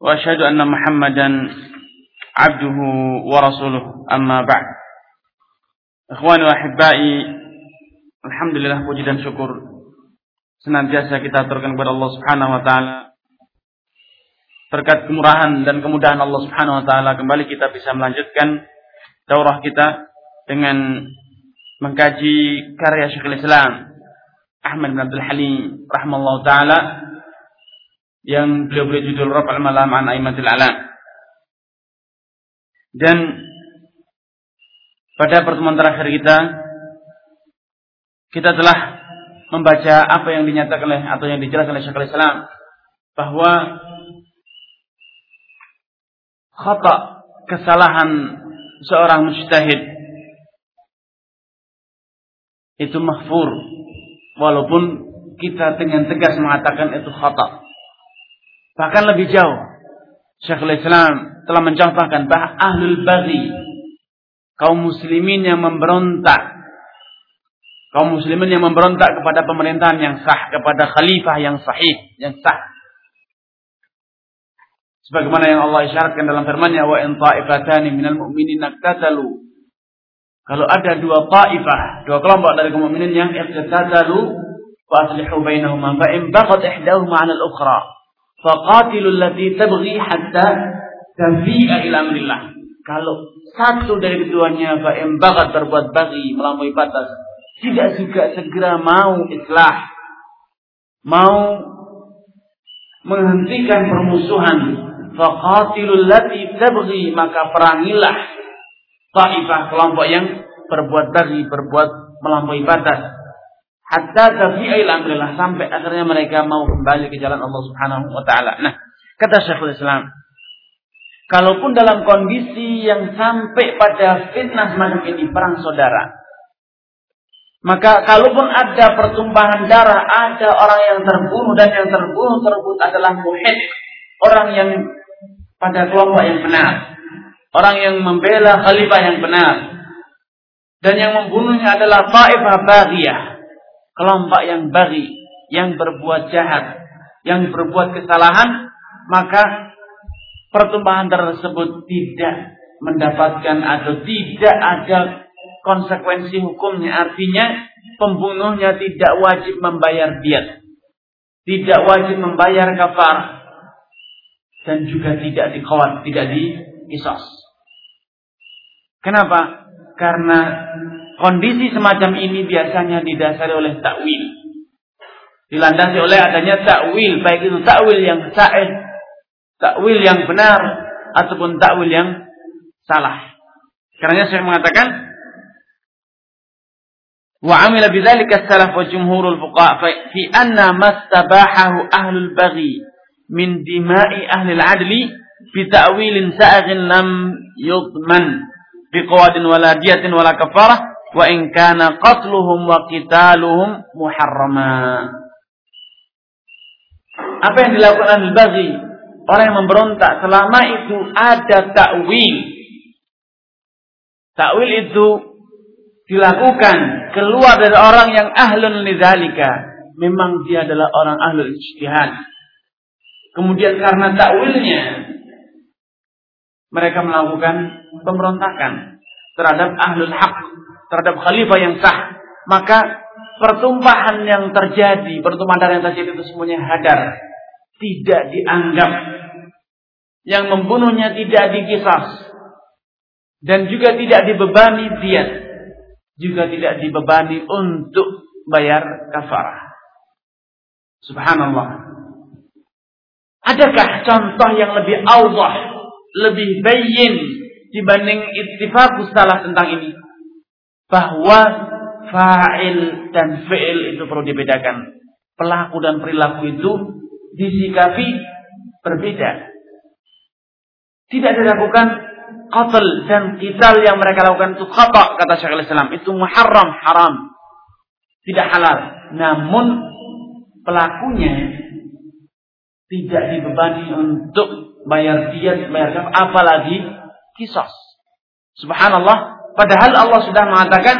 وأشهد أن محمدا عبده ورسوله أما بعد إخواني وأحبائي Alhamdulillah puji dan syukur senantiasa kita aturkan kepada Allah Subhanahu wa taala. Berkat kemurahan dan kemudahan Allah Subhanahu wa taala kembali kita bisa melanjutkan daurah kita dengan mengkaji karya Syekhul Islam Ahmad bin Abdul Halim rahimallahu taala yang beliau beri judul Rafa'al Malam an Aimatul Alam. Dan pada pertemuan terakhir kita kita telah membaca apa yang dinyatakan oleh atau yang dijelaskan oleh Syekhul Islam bahwa khata kesalahan seorang mujtahid itu mahfur walaupun kita dengan tegas mengatakan itu khata Bahkan lebih jauh. Syekhul Islam telah mencontohkan bahwa ahlul baghi kaum muslimin yang memberontak. Kaum muslimin yang memberontak kepada pemerintahan yang sah kepada khalifah yang sahih yang sah. Sebagaimana yang Allah isyaratkan dalam firman-Nya wa in ta'ifatani minal mu'minin iqtatalu. Kalau ada dua ta'ifah dua kelompok dari kaum mukminin yang iqtatalu fa aslihu bainahuma fa in baghat ihdahuma 'ala al-ukhra Faqatilul lati tabghi hatta tafi'a ila amrillah. Kalau satu dari keduanya fa'im bagat berbuat bagi melampaui batas, tidak juga segera mau islah, mau menghentikan permusuhan, faqatilul lati tabghi maka perangilah taifah kelompok yang berbuat bagi, berbuat melampaui batas hatta tafi'a ila amrillah sampai akhirnya mereka mau kembali ke jalan Allah Subhanahu wa taala. Nah, kata Syekhul Islam, kalaupun dalam kondisi yang sampai pada fitnah semacam ini perang saudara, maka kalaupun ada pertumpahan darah, ada orang yang terbunuh dan yang terbunuh tersebut adalah muhid, orang yang pada kelompok yang benar, orang yang membela khalifah yang benar, dan yang membunuhnya adalah Taifah Baghiyah, kelompok yang bagi, yang berbuat jahat, yang berbuat kesalahan, maka pertumpahan tersebut tidak mendapatkan atau tidak ada konsekuensi hukumnya. Artinya pembunuhnya tidak wajib membayar diat. Tidak wajib membayar kafar. Dan juga tidak dikawat, tidak dikisos. Kenapa? Karena Kondisi semacam ini biasanya didasari oleh takwil. Dilandasi oleh adanya takwil, baik itu takwil yang sa'id, takwil yang benar ataupun takwil yang salah. Karena saya mengatakan wa amila bidzalika salaf wa jumhurul fuqaha fi anna mastabahahu ahlul baghi min dima'i ahli al-adli bi ta'wilin sa'ighin lam yudman biqawadin wala diyatin wala kafarah wa in kana qatluhum wa qitaluhum muharrama. Apa yang dilakukan ahli baghi? Orang yang memberontak selama itu ada takwil. Takwil itu dilakukan keluar dari orang yang ahlun lidzalika. Memang dia adalah orang ahlul ijtihad. Kemudian karena takwilnya mereka melakukan pemberontakan terhadap ahlul haq terhadap khalifah yang sah, maka pertumpahan yang terjadi, pertumpahan darah yang terjadi itu semuanya hadar, tidak dianggap. Yang membunuhnya tidak dikisas dan juga tidak dibebani diat, juga tidak dibebani untuk bayar kafarah. Subhanallah. Adakah contoh yang lebih awdah, lebih bayin dibanding ittifaq salah tentang ini? Bahwa fa'il dan fi'il itu perlu dibedakan. Pelaku dan perilaku itu disikapi berbeda. Tidak dilakukan qatl dan kital yang mereka lakukan itu khata kata Syekhul Islam. Itu muharram, haram. Tidak halal. Namun pelakunya tidak dibebani untuk bayar diat, bayar apalagi kisos. Subhanallah. Padahal Allah sudah mengatakan,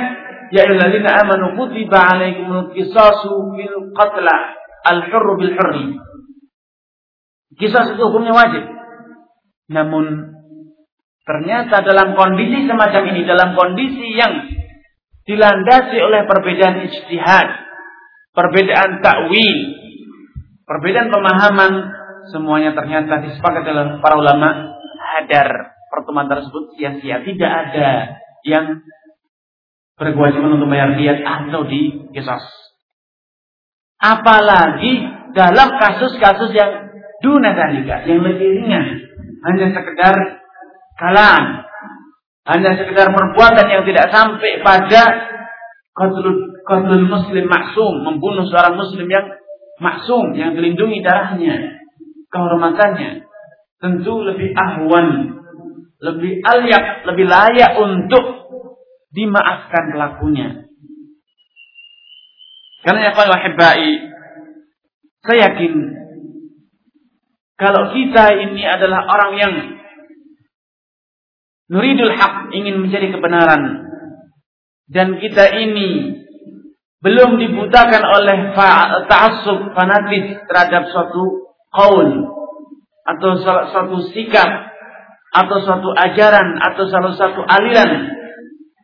Ya ayyuhalladzina amanu kutiba alaikumul qisasu fil qatla al-hurru bil hurri. Kisah itu hukumnya wajib. Namun ternyata dalam kondisi semacam ini, dalam kondisi yang dilandasi oleh perbedaan ijtihad, perbedaan takwil, perbedaan pemahaman, semuanya ternyata disepakati oleh para ulama hadar pertemuan tersebut sia-sia. Tidak ada yang berkewajiban untuk bayar diat atau di kisos. Apalagi dalam kasus-kasus yang Duna dalika yang lebih ringan. Hanya sekedar kalam. Hanya sekedar perbuatan yang tidak sampai pada qatlul muslim maksum. Membunuh seorang muslim yang maksum. Yang dilindungi darahnya. Kehormatannya. Tentu lebih ahwan. Lebih alyak. Lebih layak untuk dimaafkan pelakunya. Karena ya kalau saya yakin kalau kita ini adalah orang yang nuridul haq, ingin mencari kebenaran. Dan kita ini belum dibutakan oleh ta'assub fanatis terhadap suatu qaul atau suatu sikap atau suatu ajaran atau salah satu aliran.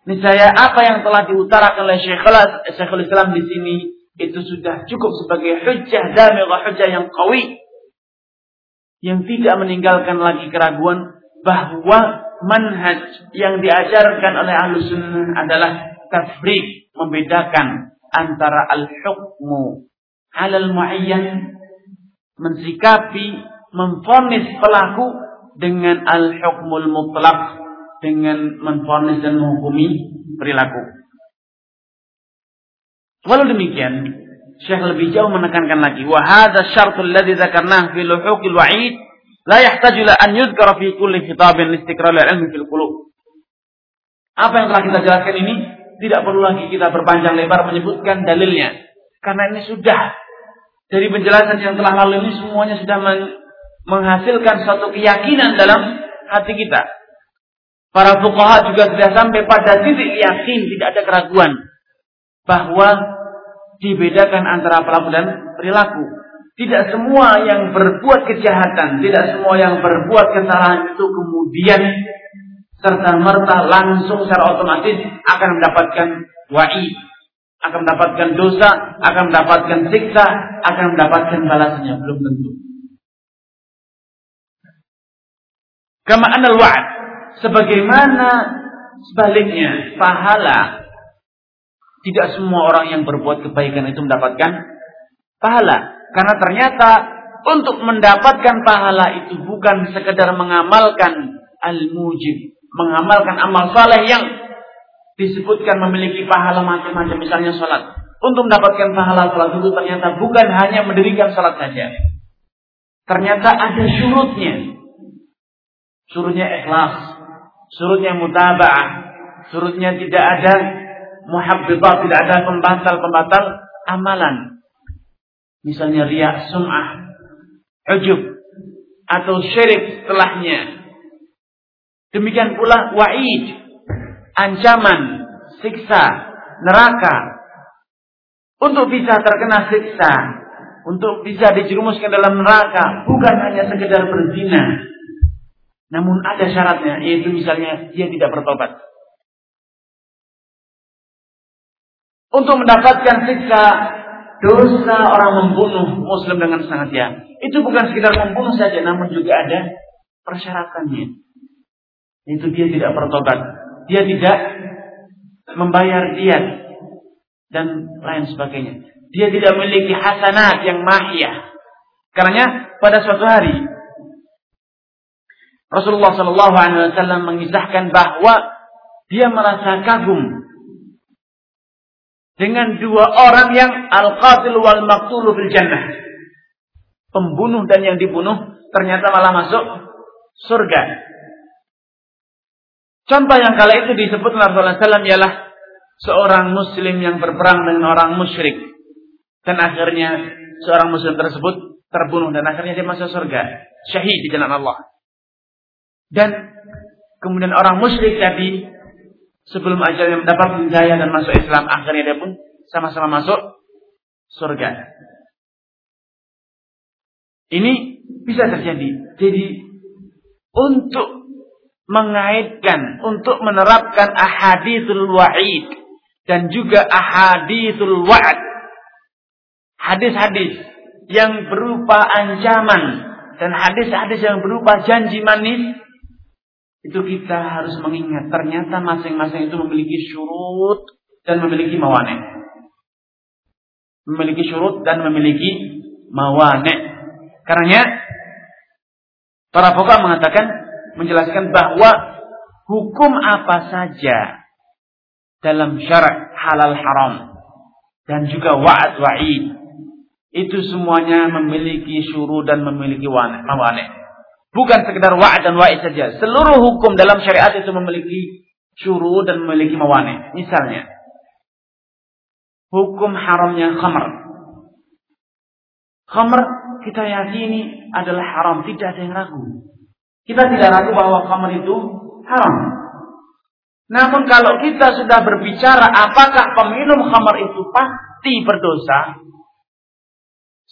Niscaya apa yang telah diutarakan oleh Syekhul Islam di sini itu sudah cukup sebagai hujjah damighah hujjah yang qawi yang tidak meninggalkan lagi keraguan bahwa manhaj yang diajarkan oleh ahlu sunnah adalah tafriq, membedakan antara al-hukmu halal muayyan, mensikapi, memfonis pelaku dengan al-hukmul mutlak, dengan memfonis dan menghukumi perilaku. Walau demikian, Syekh lebih jauh menekankan lagi wa hadza syartul ladzi dzakarnahu fi luhuqil wa'id la yahtaju la an yudhkara fi kulli khitabin listiqrar ilmi fil qulub. Apa yang telah kita jelaskan ini tidak perlu lagi kita berpanjang lebar menyebutkan dalilnya karena ini sudah dari penjelasan yang telah lalu ini semuanya sudah menghasilkan suatu keyakinan dalam hati kita. Para fuqaha juga sudah sampai pada titik yakin tidak ada keraguan bahwa dibedakan antara pelaku dan perilaku. Tidak semua yang berbuat kejahatan, tidak semua yang berbuat kesalahan itu kemudian serta merta langsung secara otomatis akan mendapatkan wa'id, akan mendapatkan dosa, akan mendapatkan siksa, akan mendapatkan balasannya belum tentu. Kama anal wa'ad sebagaimana sebaliknya pahala tidak semua orang yang berbuat kebaikan itu mendapatkan pahala. Karena ternyata untuk mendapatkan pahala itu bukan sekedar mengamalkan al-mujib. Mengamalkan amal saleh yang disebutkan memiliki pahala macam-macam. Misalnya sholat. Untuk mendapatkan pahala sholat itu ternyata bukan hanya mendirikan sholat saja. Ternyata ada surutnya. Surutnya ikhlas. Surutnya mutaba'ah. Surutnya tidak ada muhabbibat, tidak ada pembatal-pembatal amalan. Misalnya riak, sum'ah, ujub, atau syirik setelahnya. Demikian pula wa'id, ancaman, siksa, neraka. Untuk bisa terkena siksa, untuk bisa dijerumuskan dalam neraka, bukan hanya sekedar berzina. Namun ada syaratnya, yaitu misalnya dia tidak bertobat. untuk mendapatkan siksa dosa orang membunuh muslim dengan sengaja. Itu bukan sekedar membunuh saja, namun juga ada persyaratannya. Itu dia tidak bertobat. Dia tidak membayar diat dan lain sebagainya. Dia tidak memiliki hasanat yang mahiyah. Karena pada suatu hari Rasulullah Shallallahu Alaihi Wasallam mengisahkan bahwa dia merasa kagum dengan dua orang yang al-qatil wal maqtulu fil jannah. Pembunuh dan yang dibunuh ternyata malah masuk surga. Contoh yang kala itu disebut Rasulullah SAW ialah seorang muslim yang berperang dengan orang musyrik. Dan akhirnya seorang muslim tersebut terbunuh dan akhirnya dia masuk surga. Syahid di jalan Allah. Dan kemudian orang musyrik tadi sebelum ajalnya mendapat hidayah dan masuk Islam akhirnya dia pun sama-sama masuk surga. Ini bisa terjadi. Jadi untuk mengaitkan untuk menerapkan ahadithul wa'id dan juga ahadithul wa'ad. Hadis-hadis yang berupa ancaman dan hadis-hadis yang berupa janji manis itu kita harus mengingat ternyata masing-masing itu memiliki syurut dan memiliki mawane. Memiliki syurut dan memiliki mawane. Karena para pokok mengatakan menjelaskan bahwa hukum apa saja dalam syarat halal haram dan juga wa'ad wa'id itu semuanya memiliki syuru dan memiliki mawane. Bukan sekedar wa'ad dan wa'id saja. Seluruh hukum dalam syariat itu memiliki syuru dan memiliki mawane. Misalnya, hukum haramnya khamr. Khamr kita yakini adalah haram, tidak ada yang ragu. Kita tidak ragu bahwa khamr itu haram. Namun kalau kita sudah berbicara apakah peminum khamr itu pasti berdosa,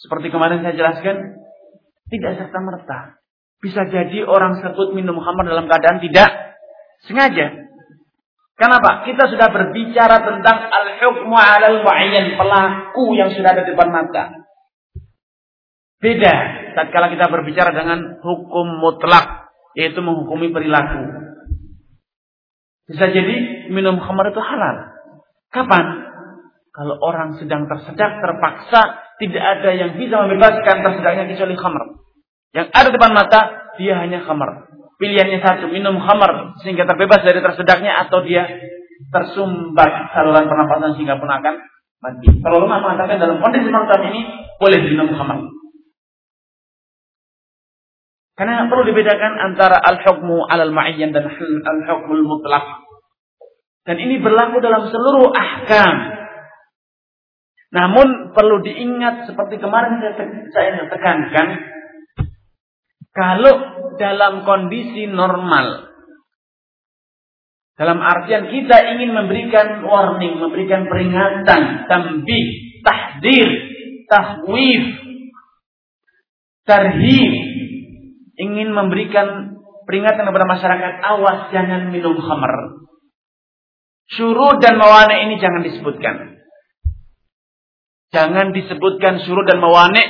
seperti kemarin saya jelaskan, tidak serta merta. Bisa jadi orang tersebut minum khamr dalam keadaan tidak sengaja. Kenapa? Kita sudah berbicara tentang al-hukmu alal mu'ayyan, pelaku yang sudah ada di depan mata. Beda tatkala kita berbicara dengan hukum mutlak, yaitu menghukumi perilaku. Bisa jadi minum khamar itu halal. Kapan? Kalau orang sedang tersedak, terpaksa, tidak ada yang bisa membebaskan tersedaknya kecuali khamar. Yang ada depan mata, dia hanya khamar. Pilihannya satu, minum khamar sehingga terbebas dari tersedaknya atau dia tersumbat saluran pernapasan sehingga pun akan mati. Kalau ulama mengatakan dalam kondisi semacam ini boleh minum khamar. Karena perlu dibedakan antara al-hukmu alal ma'iyyan dan al-hukmul mutlak. Dan ini berlaku dalam seluruh ahkam. Namun perlu diingat seperti kemarin saya, saya tekankan. Kalau dalam kondisi normal. Dalam artian kita ingin memberikan warning, memberikan peringatan, tambih, tahdir, tahwif, tarhib, ingin memberikan peringatan kepada masyarakat, awas jangan minum khamar. Suruh dan mawane ini jangan disebutkan. Jangan disebutkan suruh dan mawane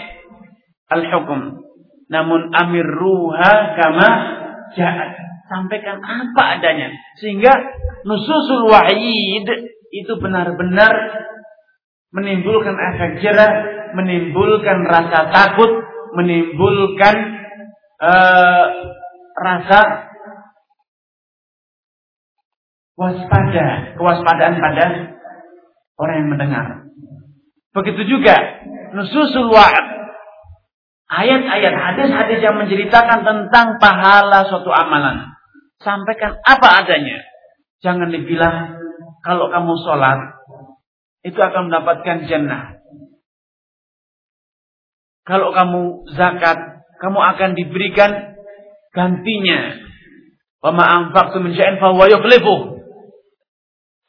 al-hukum. Namun amir ruha kama jahat. Sampaikan apa adanya. Sehingga nususul wa'id itu benar-benar menimbulkan efek jerah, menimbulkan rasa takut, menimbulkan uh, rasa waspada, kewaspadaan pada orang yang mendengar. Begitu juga nususul wa'ad. Ayat-ayat hadis-hadis yang menceritakan tentang pahala suatu amalan. Sampaikan apa adanya. Jangan dibilang kalau kamu sholat itu akan mendapatkan jannah. Kalau kamu zakat kamu akan diberikan gantinya. Wa ma anfaqtum fa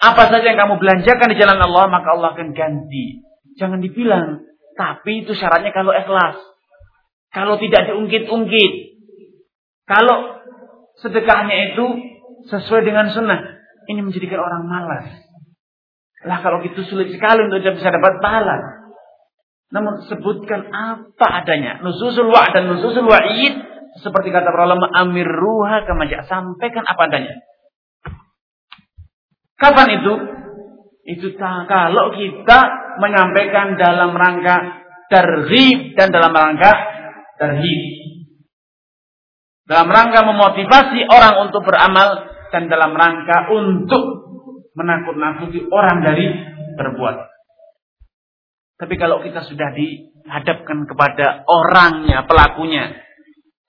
Apa saja yang kamu belanjakan di jalan Allah, maka Allah akan ganti. Jangan dibilang, tapi itu syaratnya kalau ikhlas. Kalau tidak diungkit-ungkit. Kalau sedekahnya itu sesuai dengan sunnah. Ini menjadikan orang malas. Lah kalau gitu sulit sekali untuk bisa dapat pahala. Namun sebutkan apa adanya. Nususul wa' dan nususul wa'id. Seperti kata para ulama, amir ruha kemaja. Sampaikan apa adanya. Kapan itu? Itu kalau kita menyampaikan dalam rangka terhib dan dalam rangka terhib. Dalam rangka memotivasi orang untuk beramal dan dalam rangka untuk menakut-nakuti orang dari berbuat. Tapi kalau kita sudah dihadapkan kepada orangnya, pelakunya,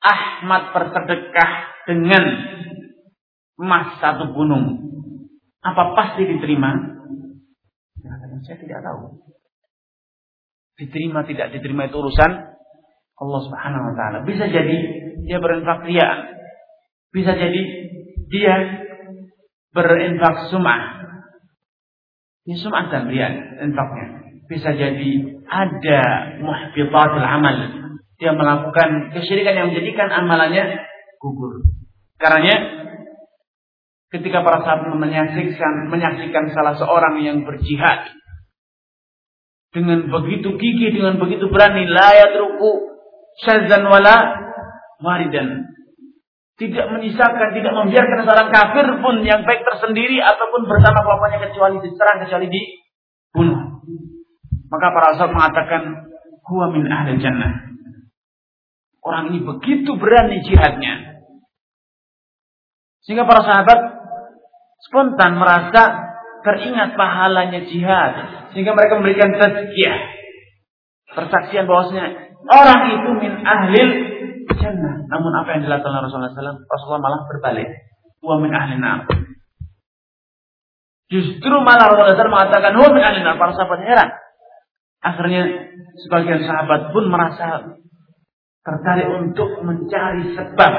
Ahmad bersedekah dengan emas satu gunung. Apa pasti diterima? Saya tidak tahu. Diterima tidak diterima itu urusan Allah Subhanahu wa taala. Bisa jadi dia berinfak riya. Bisa jadi dia berinfak sum'ah. Dia sum'ah dan riya infaknya. Bisa jadi ada muhbitatul amal. Dia melakukan kesyirikan yang menjadikan amalannya gugur. Karena ketika para sahabat menyaksikan menyaksikan salah seorang yang berjihad dengan begitu gigih dengan begitu berani la yatruku syazan wala waridan. Tidak menyisakan tidak membiarkan seorang kafir pun yang baik tersendiri ataupun bersama kelompoknya kecuali diserang kecuali dibunuh. Maka para sahabat mengatakan huwa min ahli jannah. Orang ini begitu berani jihadnya. Sehingga para sahabat spontan merasa teringat pahalanya jihad. Sehingga mereka memberikan tazkiyah. Persaksian bahwasanya orang itu min ahlil jannah. Namun apa yang dilakukan Rasulullah SAW Rasulullah malah berbalik. Wa min ahli nar. Justru malah Rasulullah SAW mengatakan wa min ahli nar. Para sahabat heran. Akhirnya sebagian sahabat pun merasa tertarik untuk mencari sebab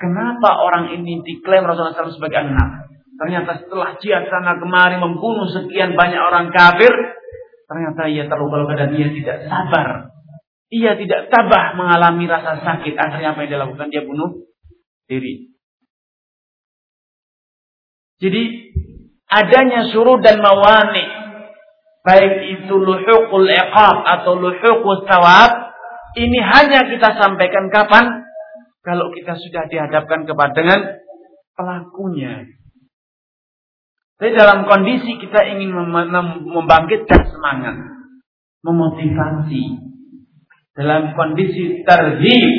kenapa orang ini diklaim Rasulullah SAW sebagai ahli nar. Ternyata setelah jihad sana kemari membunuh sekian banyak orang kafir, ternyata ia terluka dan ia tidak sabar. Ia tidak tabah mengalami rasa sakit. Akhirnya apa yang dia lakukan? Dia bunuh diri. Jadi adanya suruh dan mawani baik itu luhukul iqab atau luhukul tawab ini hanya kita sampaikan kapan kalau kita sudah dihadapkan kepada dengan pelakunya tapi dalam kondisi kita ingin membangkitkan semangat, memotivasi. Dalam kondisi terhib,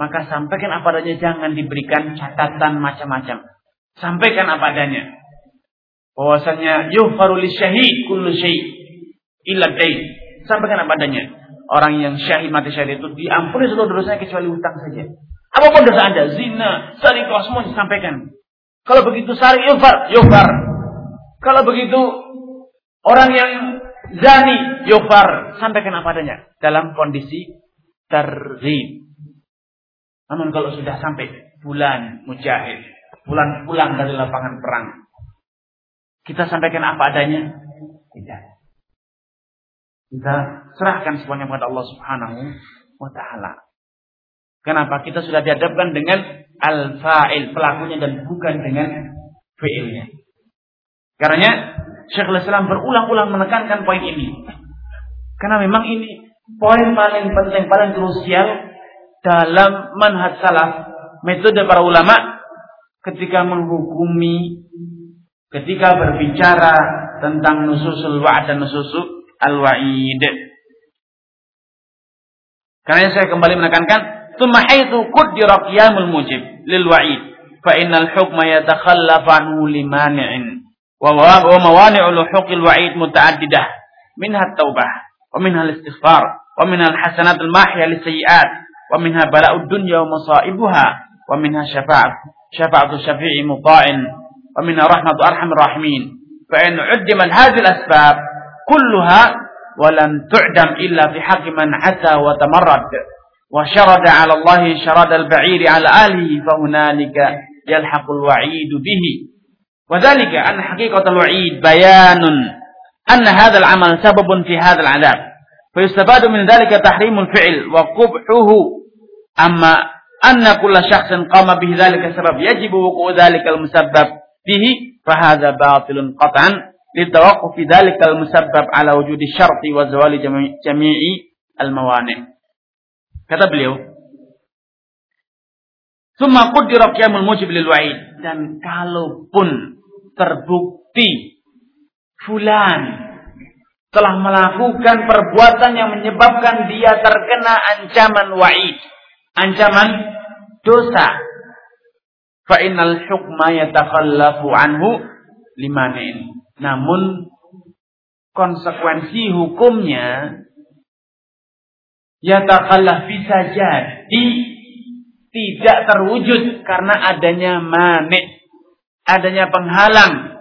maka sampaikan apa adanya, jangan diberikan catatan macam-macam. Sampaikan apa adanya. Bahwasanya yughfaru syahid kullu syai' illa. Sampaikan apa adanya. Orang yang syahid mati syahid itu diampuni seluruh dosanya kecuali hutang saja. Apa pun dosa Anda, zina, sarikah semua disampaikan. Kalau begitu sari yufar, yufar. Kalau begitu orang yang zani yufar, sampaikan apa adanya dalam kondisi terhib. Namun kalau sudah sampai bulan mujahid, bulan pulang dari lapangan perang, kita sampaikan apa adanya? Tidak. Kita serahkan semuanya kepada Allah Subhanahu wa taala. Kenapa? Kita sudah dihadapkan dengan al-fa'il pelakunya dan bukan dengan fi'ilnya. Karena Syekh Islam berulang-ulang menekankan poin ini. Karena memang ini poin paling penting, paling krusial dalam manhaj salaf, metode para ulama ketika menghukumi, ketika berbicara tentang nususul wa'ad dan nususul al-wa'id. Karena saya kembali menekankan, "Tsumma haitsu qaddara qiyamul mujib lil wa'id, fa innal hukma yatakhallafu anhu limani'in." وموانع لحوق الوعيد متعددة. منها التوبة ومنها الاستغفار ومنها الحسنات الماحية للسيئات ومنها بلاء الدنيا ومصائبها ومنها شفاعه شفاعة الشفيع مطاع ومنها رحمة أرحم الراحمين. فإن عدمت هذه الأسباب كلها ولن تعدم إلا في حق من عسى وتمرد. وشرد على الله شرد البعير على اهله فهنالك يلحق الوعيد به. وذلك أن حقيقة الوعيد بيان أن هذا العمل سبب في هذا العذاب. فيستفاد من ذلك تحريم الفعل وقبحه. أما أن كل شخص قام به ذلك السبب يجب وقوع ذلك المسبب به فهذا باطل قطعا للتوقف ذلك المسبب على وجود الشرط وزوال جميع الموانع. Kata beliau, Summa qaddara qiyamul mujib lil wa'id dan kalaupun terbukti fulan telah melakukan perbuatan yang menyebabkan dia terkena ancaman wa'id, ancaman dosa. Fa innal hukma anhu limanin. Namun konsekuensi hukumnya yatakallah bisa jadi tidak terwujud karena adanya manik, adanya penghalang.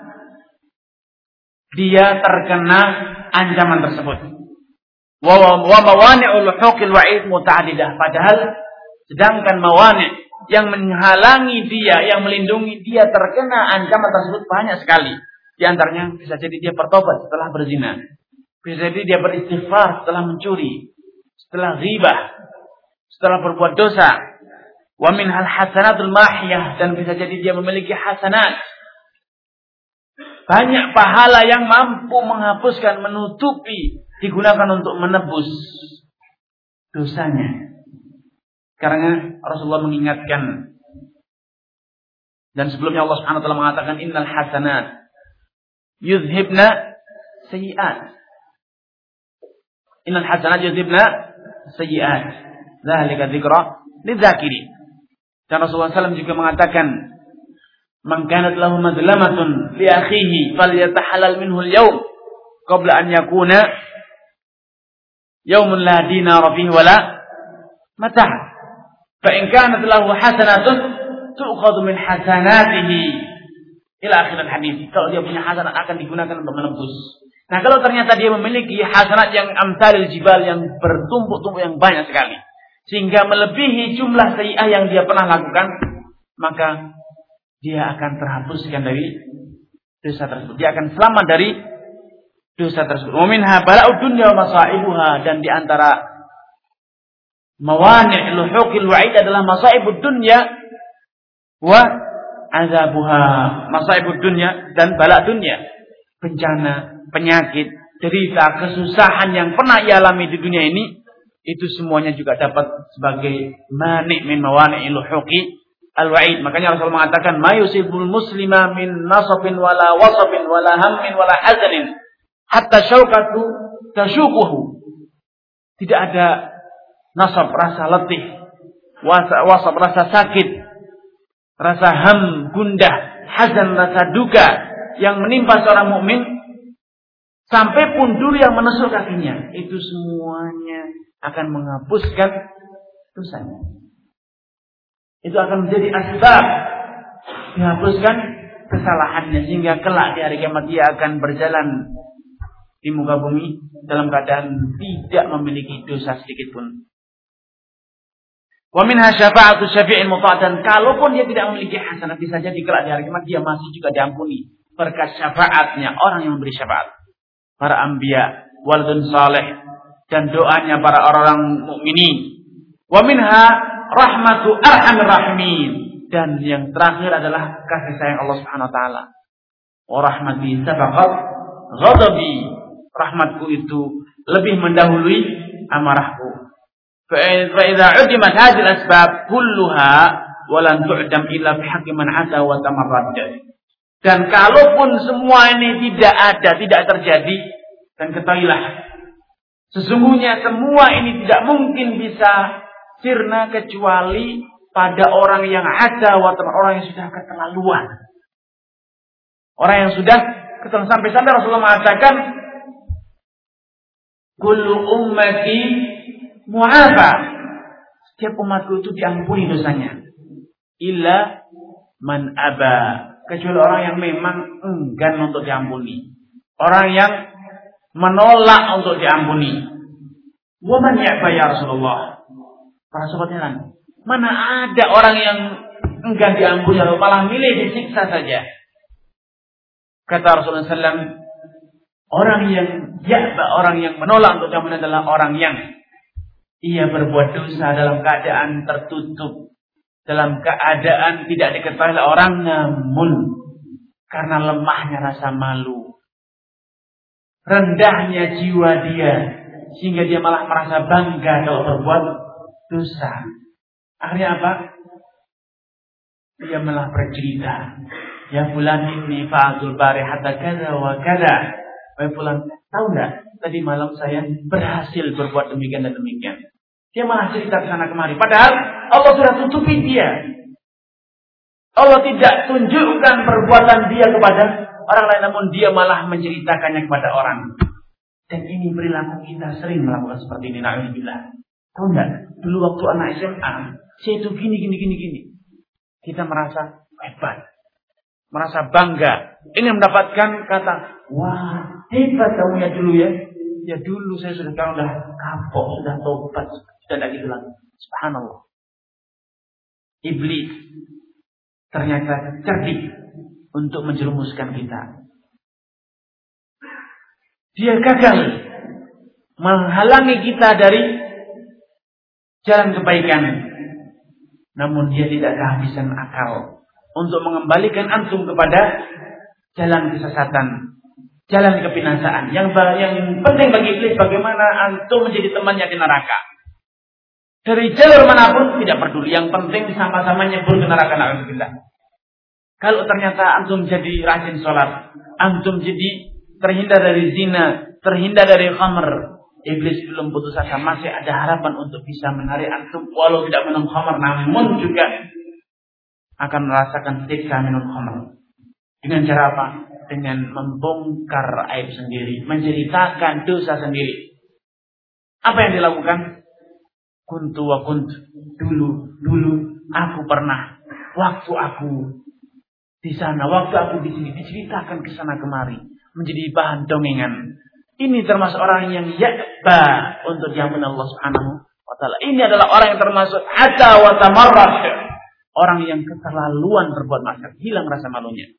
Dia terkena ancaman tersebut. Wa wa'id. Padahal sedangkan mawani' yang menghalangi dia, yang melindungi dia terkena ancaman tersebut banyak sekali. Di antaranya bisa jadi dia bertobat setelah berzina. Bisa jadi dia beristighfar setelah mencuri, setelah ghibah, setelah berbuat dosa, Wa min hal hasanatul mahiyah dan bisa jadi dia memiliki hasanat. Banyak pahala yang mampu menghapuskan, menutupi, digunakan untuk menebus dosanya. Karena Rasulullah mengingatkan dan sebelumnya Allah Subhanahu wa taala mengatakan innal hasanat yuzhibna sayiat. Innal hasanat yuzhibna sayiat. Dzalika dzikra lidzakirin. Dan Rasulullah SAW juga mengatakan, "Man kanat lahu madlamatun li akhihi falyatahalal minhu al-yawm qabla an yakuna yawmun la dinara fihi wala matah." Fa in kanat lahu hasanatun tu'khadhu min hasanatihi ila akhir hadis. Kalau dia punya hasanat akan digunakan untuk menembus. Nah, kalau ternyata dia memiliki hasanat yang amsalil jibal yang bertumpuk-tumpuk yang banyak sekali sehingga melebihi jumlah sayi'ah yang dia pernah lakukan, maka dia akan terhapuskan dari dosa tersebut. Dia akan selamat dari dosa tersebut. Waminha bala'ud dunya wa masaibuha dan di antara mawani' luhuqil wa'id adalah masaibud dunya wa azabuha. Masaibud dunya dan bala dunya. Bencana, penyakit, derita, kesusahan yang pernah ia alami di dunia ini itu semuanya juga dapat sebagai manik min mawani luhuqi al-wa'id. Makanya Rasul mengatakan, "Ma yusibul muslima min nasabin wala wasabin wala hammin wala hazanin hatta syaukatu tasyukuhu." Tidak ada nasab rasa letih, wasab rasa sakit, rasa ham, gundah, hazan rasa duka yang menimpa seorang mukmin sampai pun dulu yang menusuk kakinya. Itu semuanya akan menghapuskan dosanya. Itu akan menjadi asbab menghapuskan kesalahannya sehingga kelak di hari kiamat dia akan berjalan di muka bumi dalam keadaan tidak memiliki dosa sedikit pun. Wa minha syafa'atu syafi'in dan kalaupun dia tidak memiliki hasanah bisa jadi kelak di hari kiamat dia masih juga diampuni berkat syafaatnya orang yang memberi syafaat. Para anbiya, waladun saleh, dan doanya para orang-orang mukminin. Wa minha rahmatu arhamir rahimin dan yang terakhir adalah kasih sayang Allah Subhanahu wa taala. Wa rahmati sabaqat ghadabi. Rahmatku itu lebih mendahului amarahku. Fa idza udimat hadhihi asbab kulluha wa lan tu'dam illa bihaqqi man asa wa tamarrad. Dan kalaupun semua ini tidak ada, tidak terjadi, dan ketahuilah Sesungguhnya semua ini tidak mungkin bisa sirna kecuali pada orang yang ada atau orang yang sudah keterlaluan. Orang yang sudah keterlaluan sampai-sampai Rasulullah mengatakan Kullu ummati mu'afa. Setiap umatku itu diampuni dosanya. Illa man aba. Kecuali orang yang memang enggan untuk diampuni. Orang yang menolak untuk diampuni. Waman ya'ba ya Rasulullah. Para sahabat heran. Mana ada orang yang enggan diampuni lalu malah milih disiksa saja. Kata Rasulullah SAW, orang yang ya'ba, orang yang menolak untuk diampuni adalah orang yang ia berbuat dosa dalam keadaan tertutup, dalam keadaan tidak diketahui orang namun karena lemahnya rasa malu rendahnya jiwa dia sehingga dia malah merasa bangga kalau berbuat dosa. Akhirnya apa? Dia malah bercerita. Ya fulan ini fa'atul bari hatta kada wa kada. Wahai tahu nggak? Tadi malam saya berhasil berbuat demikian dan demikian. Dia malah cerita ke sana kemari. Padahal Allah sudah tutupi dia. Allah tidak tunjukkan perbuatan dia kepada orang lain namun dia malah menceritakannya kepada orang. Dan ini perilaku kita sering melakukan seperti ini. Na'udzubillah. Tahu enggak? Dulu waktu anak SMA, saya itu gini, gini, gini, gini. Kita merasa hebat. Merasa bangga. Ini mendapatkan kata, wah hebat kamu ya dulu ya. Ya dulu saya sudah kalau sudah kapok, sudah tobat, sudah tidak gitu lagi. Subhanallah. Iblis ternyata cerdik untuk menjerumuskan kita. Dia gagal menghalangi kita dari jalan kebaikan. Namun dia tidak kehabisan akal untuk mengembalikan antum kepada jalan kesesatan, jalan kebinasaan. Yang yang penting bagi iblis bagaimana antum menjadi temannya di neraka. Dari jalur mana pun tidak peduli. Yang penting sama-sama nyebur ke neraka. Alhamdulillah. Kalau ternyata antum jadi rajin sholat, antum jadi terhindar dari zina, terhindar dari khamr, iblis belum putus asa, masih ada harapan untuk bisa menarik antum walau tidak minum khamr, namun juga akan merasakan siksa minum khamr. Dengan cara apa? Dengan membongkar aib sendiri, menceritakan dosa sendiri. Apa yang dilakukan? Kuntu wa kunt. Dulu, dulu aku pernah. Waktu aku di sana, waktu aku di sini diceritakan ke sana kemari, menjadi bahan dongengan. Ini termasuk orang yang yakba untuk diampuni Allah Subhanahu wa taala. Ini adalah orang yang termasuk hatta wa tamarrah. Orang yang keterlaluan berbuat maksiat, hilang rasa malunya.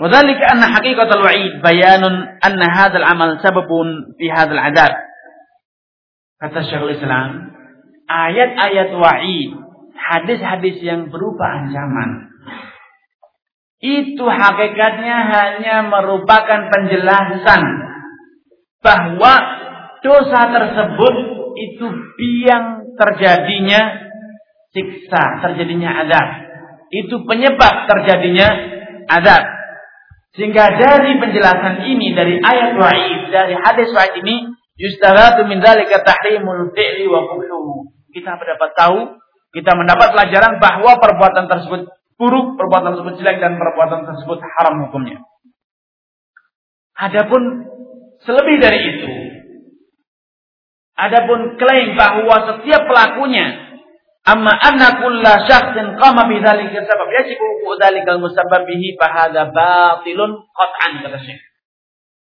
وذلك أن حقيقة الوعيد بيان أن هذا العمل سبب في هذا العذاب Kata Syekhul Islam, ayat-ayat wa'id, hadis-hadis yang berupa ancaman, itu hakikatnya hanya merupakan penjelasan bahwa dosa tersebut itu biang terjadinya siksa, terjadinya adab. Itu penyebab terjadinya adab. Sehingga dari penjelasan ini, dari ayat wa'id, dari hadis wa'id ini, Yustaratu min dzalika tahrimul fi'li wa qubluhu. Kita mendapat tahu, kita mendapat pelajaran bahwa perbuatan tersebut buruk, perbuatan tersebut jelek dan perbuatan tersebut haram hukumnya. Adapun selebih dari itu, adapun klaim bahwa setiap pelakunya amma anna kulla syakhsin qama bi dzalika sabab yajibu dzalika al-musabbab bihi fa hadza batilun qat'an kata Syekh.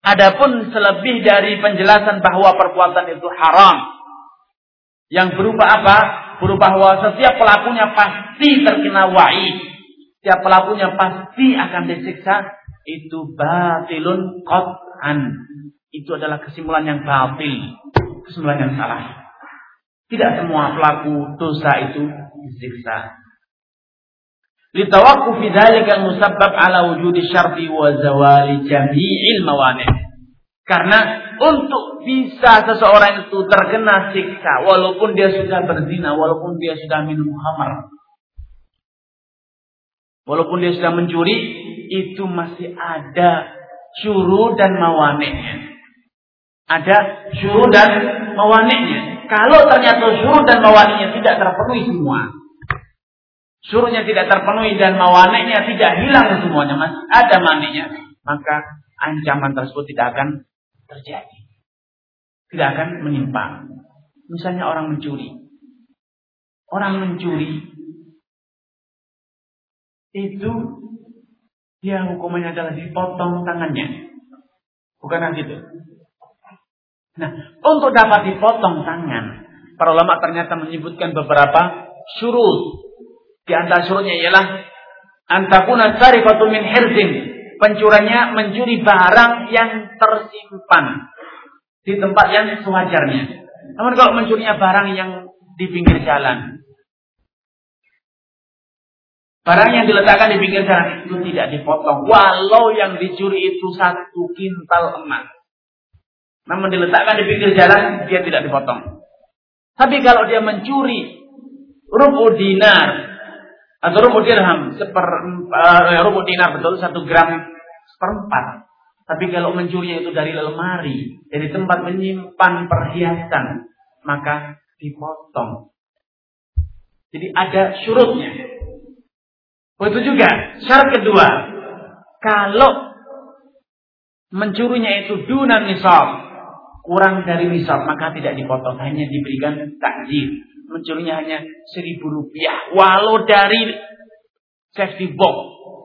Adapun selebih dari penjelasan bahwa perbuatan itu haram. Yang berupa apa? berubah bahwa setiap pelakunya pasti terkena wa'i. Setiap pelakunya pasti akan disiksa. Itu batilun qat'an. Itu adalah kesimpulan yang batil. Kesimpulan yang salah. Tidak semua pelaku dosa itu disiksa. Litawakkufi dzalika musabbab ala wujudi syarti wa zawali jami'il mawani. Karena untuk bisa seseorang itu terkena siksa walaupun dia sudah berzina walaupun dia sudah minum khamar walaupun dia sudah mencuri itu masih ada syuru dan mawaneknya ada syuru dan mawaneknya kalau ternyata syuru dan mawaneknya tidak terpenuhi semua suruhnya tidak terpenuhi dan mawaneknya tidak hilang semuanya, masih ada maninya, maka ancaman tersebut tidak akan terjadi. Tidak akan menimpa. Misalnya orang mencuri. Orang mencuri itu dia hukumannya adalah dipotong tangannya. Bukan gitu. Nah, untuk dapat dipotong tangan, para ulama ternyata menyebutkan beberapa syurut di antara surutnya ialah antakuna sarifatu min hirzin. Pencurinya mencuri barang yang tersimpan di tempat yang sewajarnya. Namun kalau mencurinya barang yang di pinggir jalan, barang yang diletakkan di pinggir jalan itu tidak dipotong, walau yang dicuri itu satu kintal emas. Namun diletakkan di pinggir jalan, dia tidak dipotong. Tapi kalau dia mencuri rubu dinar, atau rubu dirham seper uh, rubu dinar betul satu gram seperempat. Tapi kalau mencurinya itu dari lemari, dari tempat menyimpan perhiasan, maka dipotong. Jadi ada syurutnya. Begitu juga syarat kedua, kalau mencurinya itu dunan nisab, kurang dari misal maka tidak dipotong hanya diberikan takjil mencurinya hanya seribu rupiah walau dari safety box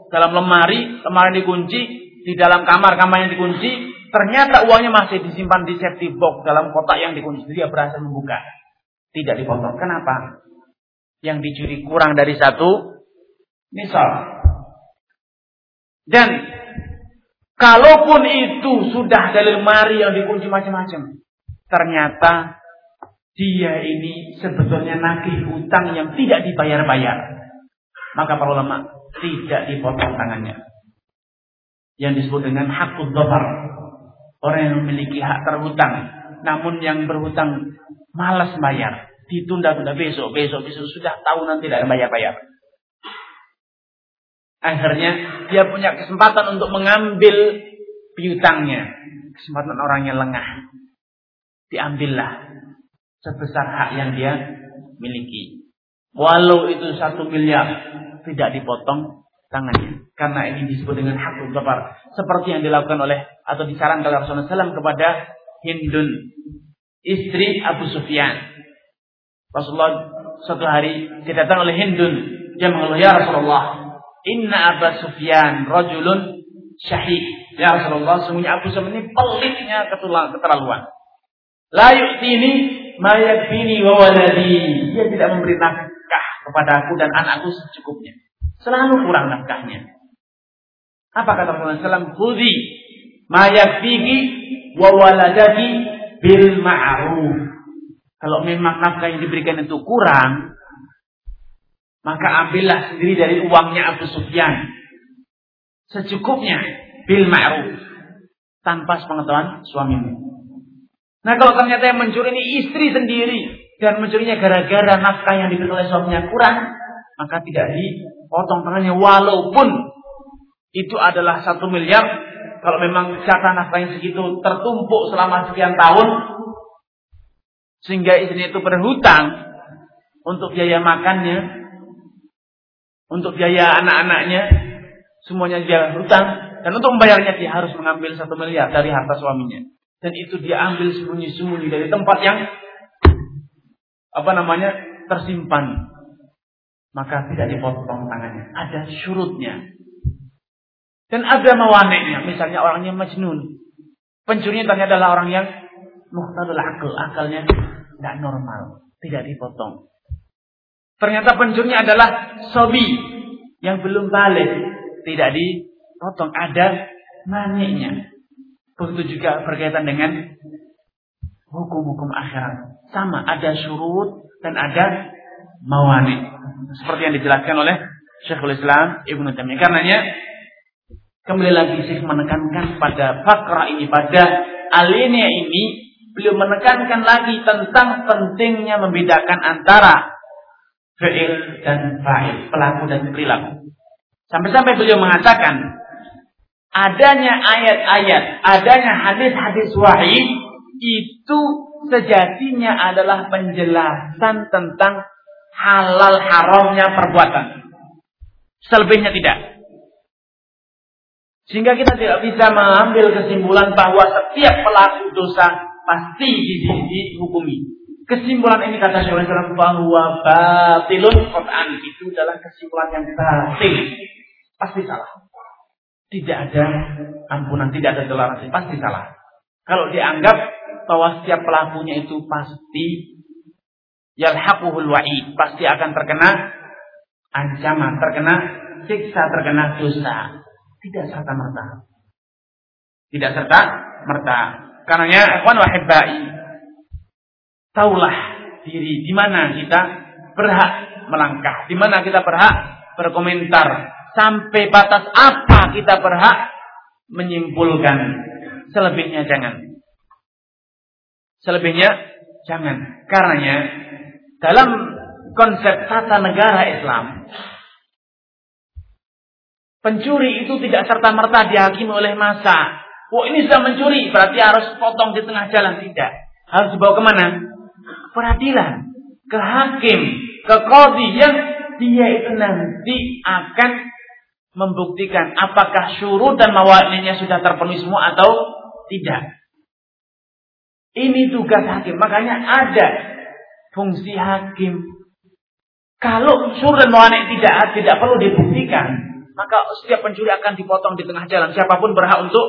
dalam lemari lemari dikunci di dalam kamar kamar dikunci ternyata uangnya masih disimpan di safety box dalam kotak yang dikunci. Dia berhasil membuka. Tidak dipotong. Kenapa? Yang dicuri kurang dari satu misal. Dan kalaupun itu sudah dari lemari yang dikunci macam-macam, ternyata dia ini sebetulnya nagih utang yang tidak dibayar-bayar. Maka para ulama tidak dipotong tangannya. Yang disebut dengan hakul dhafar. Orang yang memiliki hak terhutang. Namun yang berhutang malas bayar. Ditunda-tunda besok, besok, besok. Sudah tahu nanti tidak bayar-bayar. Akhirnya dia punya kesempatan untuk mengambil piutangnya. Kesempatan orang yang lengah. Diambillah sebesar hak yang dia miliki. Walau itu satu miliar tidak dipotong tangannya. Karena ini disebut dengan hak utafar. Seperti yang dilakukan oleh atau disarankan oleh Rasulullah SAW kepada Hindun. Istri Abu Sufyan. Rasulullah suatu hari didatang oleh Hindun. Dia mengeluh, Ya Rasulullah, Inna Abu Sufyan rajulun syahid. Ya Rasulullah, sungguhnya Abu Sufyan ini pelitnya keterlaluan. La yu'tini ma yakfini wa waladi. Dia tidak memberi nafkah kepada aku dan anakku secukupnya. Selalu kurang nafkahnya. Apa kata Rasulullah SAW? Khudi ma yakfiki wa waladaki bil ma'ruf. Kalau memang nafkah yang diberikan itu kurang, maka ambillah sendiri dari uangnya Abu Sufyan. Secukupnya. Bil ma'ruf. Tanpa sepengetahuan suamimu. Nah kalau ternyata yang mencuri ini istri sendiri. Dan mencurinya gara-gara nafkah yang diberi oleh suaminya kurang. Maka tidak dipotong tangannya. Walaupun itu adalah satu miliar. Kalau memang jatah nafkahnya segitu tertumpuk selama sekian tahun. Sehingga istrinya itu berhutang. Untuk biaya makannya untuk biaya anak-anaknya, semuanya dia hutang. Dan untuk membayarnya dia harus mengambil satu miliar dari harta suaminya. Dan itu dia ambil sembunyi-sembunyi dari tempat yang apa namanya tersimpan. Maka tidak dipotong tangannya. Ada syurutnya. Dan ada mawaneknya. Misalnya orangnya majnun. Pencurinya ternyata adalah orang yang muhtadul akal. Akalnya tidak normal. Tidak dipotong. Ternyata pencurinya adalah sobi yang belum balik. Tidak dipotong. Ada maniknya. Begitu juga berkaitan dengan hukum-hukum akhirat. Sama, ada surut dan ada mawani. Seperti yang dijelaskan oleh Syekhul Islam Ibnu Taimiyah. Karenanya kembali lagi Syekh menekankan pada fakra ini, pada alinea ini, beliau menekankan lagi tentang pentingnya membedakan antara fi'il dan fa'il, pelaku dan perilaku. Sampai-sampai beliau mengatakan adanya ayat-ayat, adanya hadis-hadis wahyu itu sejatinya adalah penjelasan tentang halal haramnya perbuatan. Selebihnya tidak. Sehingga kita tidak bisa mengambil kesimpulan bahwa setiap pelaku dosa pasti dihukumi. Kesimpulan ini kata Syaikhul Islam bahwa batilun Quran itu adalah kesimpulan yang batil. Pasti salah. Tidak ada ampunan, tidak ada toleransi, pasti salah. Kalau dianggap bahwa setiap pelakunya itu pasti yalhaquhul wa'id, pasti akan terkena ancaman, terkena siksa, terkena dosa. Tidak serta merta. Tidak serta merta. Karenanya ikhwan wahibbai Taulah diri di mana kita berhak melangkah, di mana kita berhak berkomentar, sampai batas apa kita berhak menyimpulkan. Selebihnya jangan. Selebihnya jangan. Karenanya dalam konsep tata negara Islam Pencuri itu tidak serta-merta dihakimi oleh masa. Oh ini sudah mencuri, berarti harus potong di tengah jalan. Tidak. Harus dibawa ke mana? peradilan, ke hakim, ke kodi yang dia itu nanti akan membuktikan apakah syurut dan mawaninya sudah terpenuhi semua atau tidak. Ini tugas hakim. Makanya ada fungsi hakim. Kalau sur dan mawanik tidak tidak perlu dibuktikan, maka setiap pencuri akan dipotong di tengah jalan. Siapa pun berhak untuk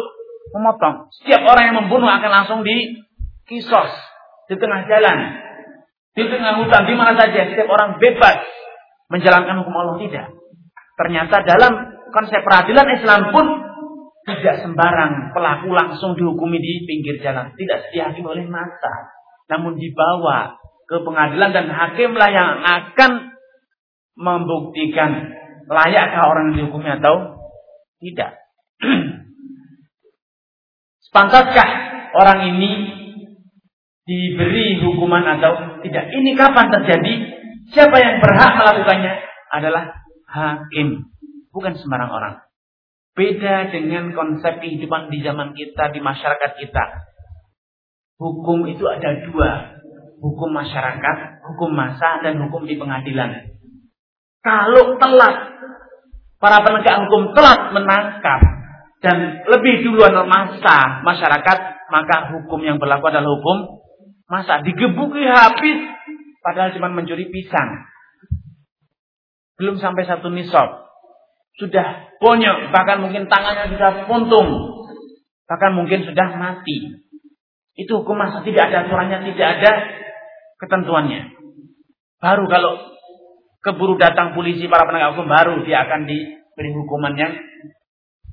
memotong. Setiap orang yang membunuh akan langsung di kisos di tengah jalan, di tengah hutan, di mana saja. Setiap orang bebas menjalankan hukum Allah tidak. Ternyata dalam konsep peradilan Islam pun tidak sembarang pelaku langsung dihukumi di pinggir jalan. Tidak dihakimi oleh mata. Namun dibawa ke pengadilan dan hakimlah yang akan membuktikan layakkah orang yang dihukumi atau tidak. Pantaskah orang ini diberi hukuman atau tidak? Ini kapan terjadi? Siapa yang berhak melakukannya adalah hakim, bukan sembarang orang. Beda dengan konsep kehidupan di zaman kita, di masyarakat kita. Hukum itu ada dua. Hukum masyarakat, hukum masa, dan hukum di pengadilan. Kalau telat, para penegak hukum telat menangkap, dan lebih duluan masa masyarakat, maka hukum yang berlaku adalah hukum masa. Digebuki habis, padahal cuma mencuri pisang. Belum sampai satu nisab sudah bonyok, bahkan mungkin tangannya sudah puntung, bahkan mungkin sudah mati. Itu hukum masa tidak ada aturannya, tidak ada ketentuannya. Baru kalau keburu datang polisi para penegak hukum baru dia akan diberi hukuman yang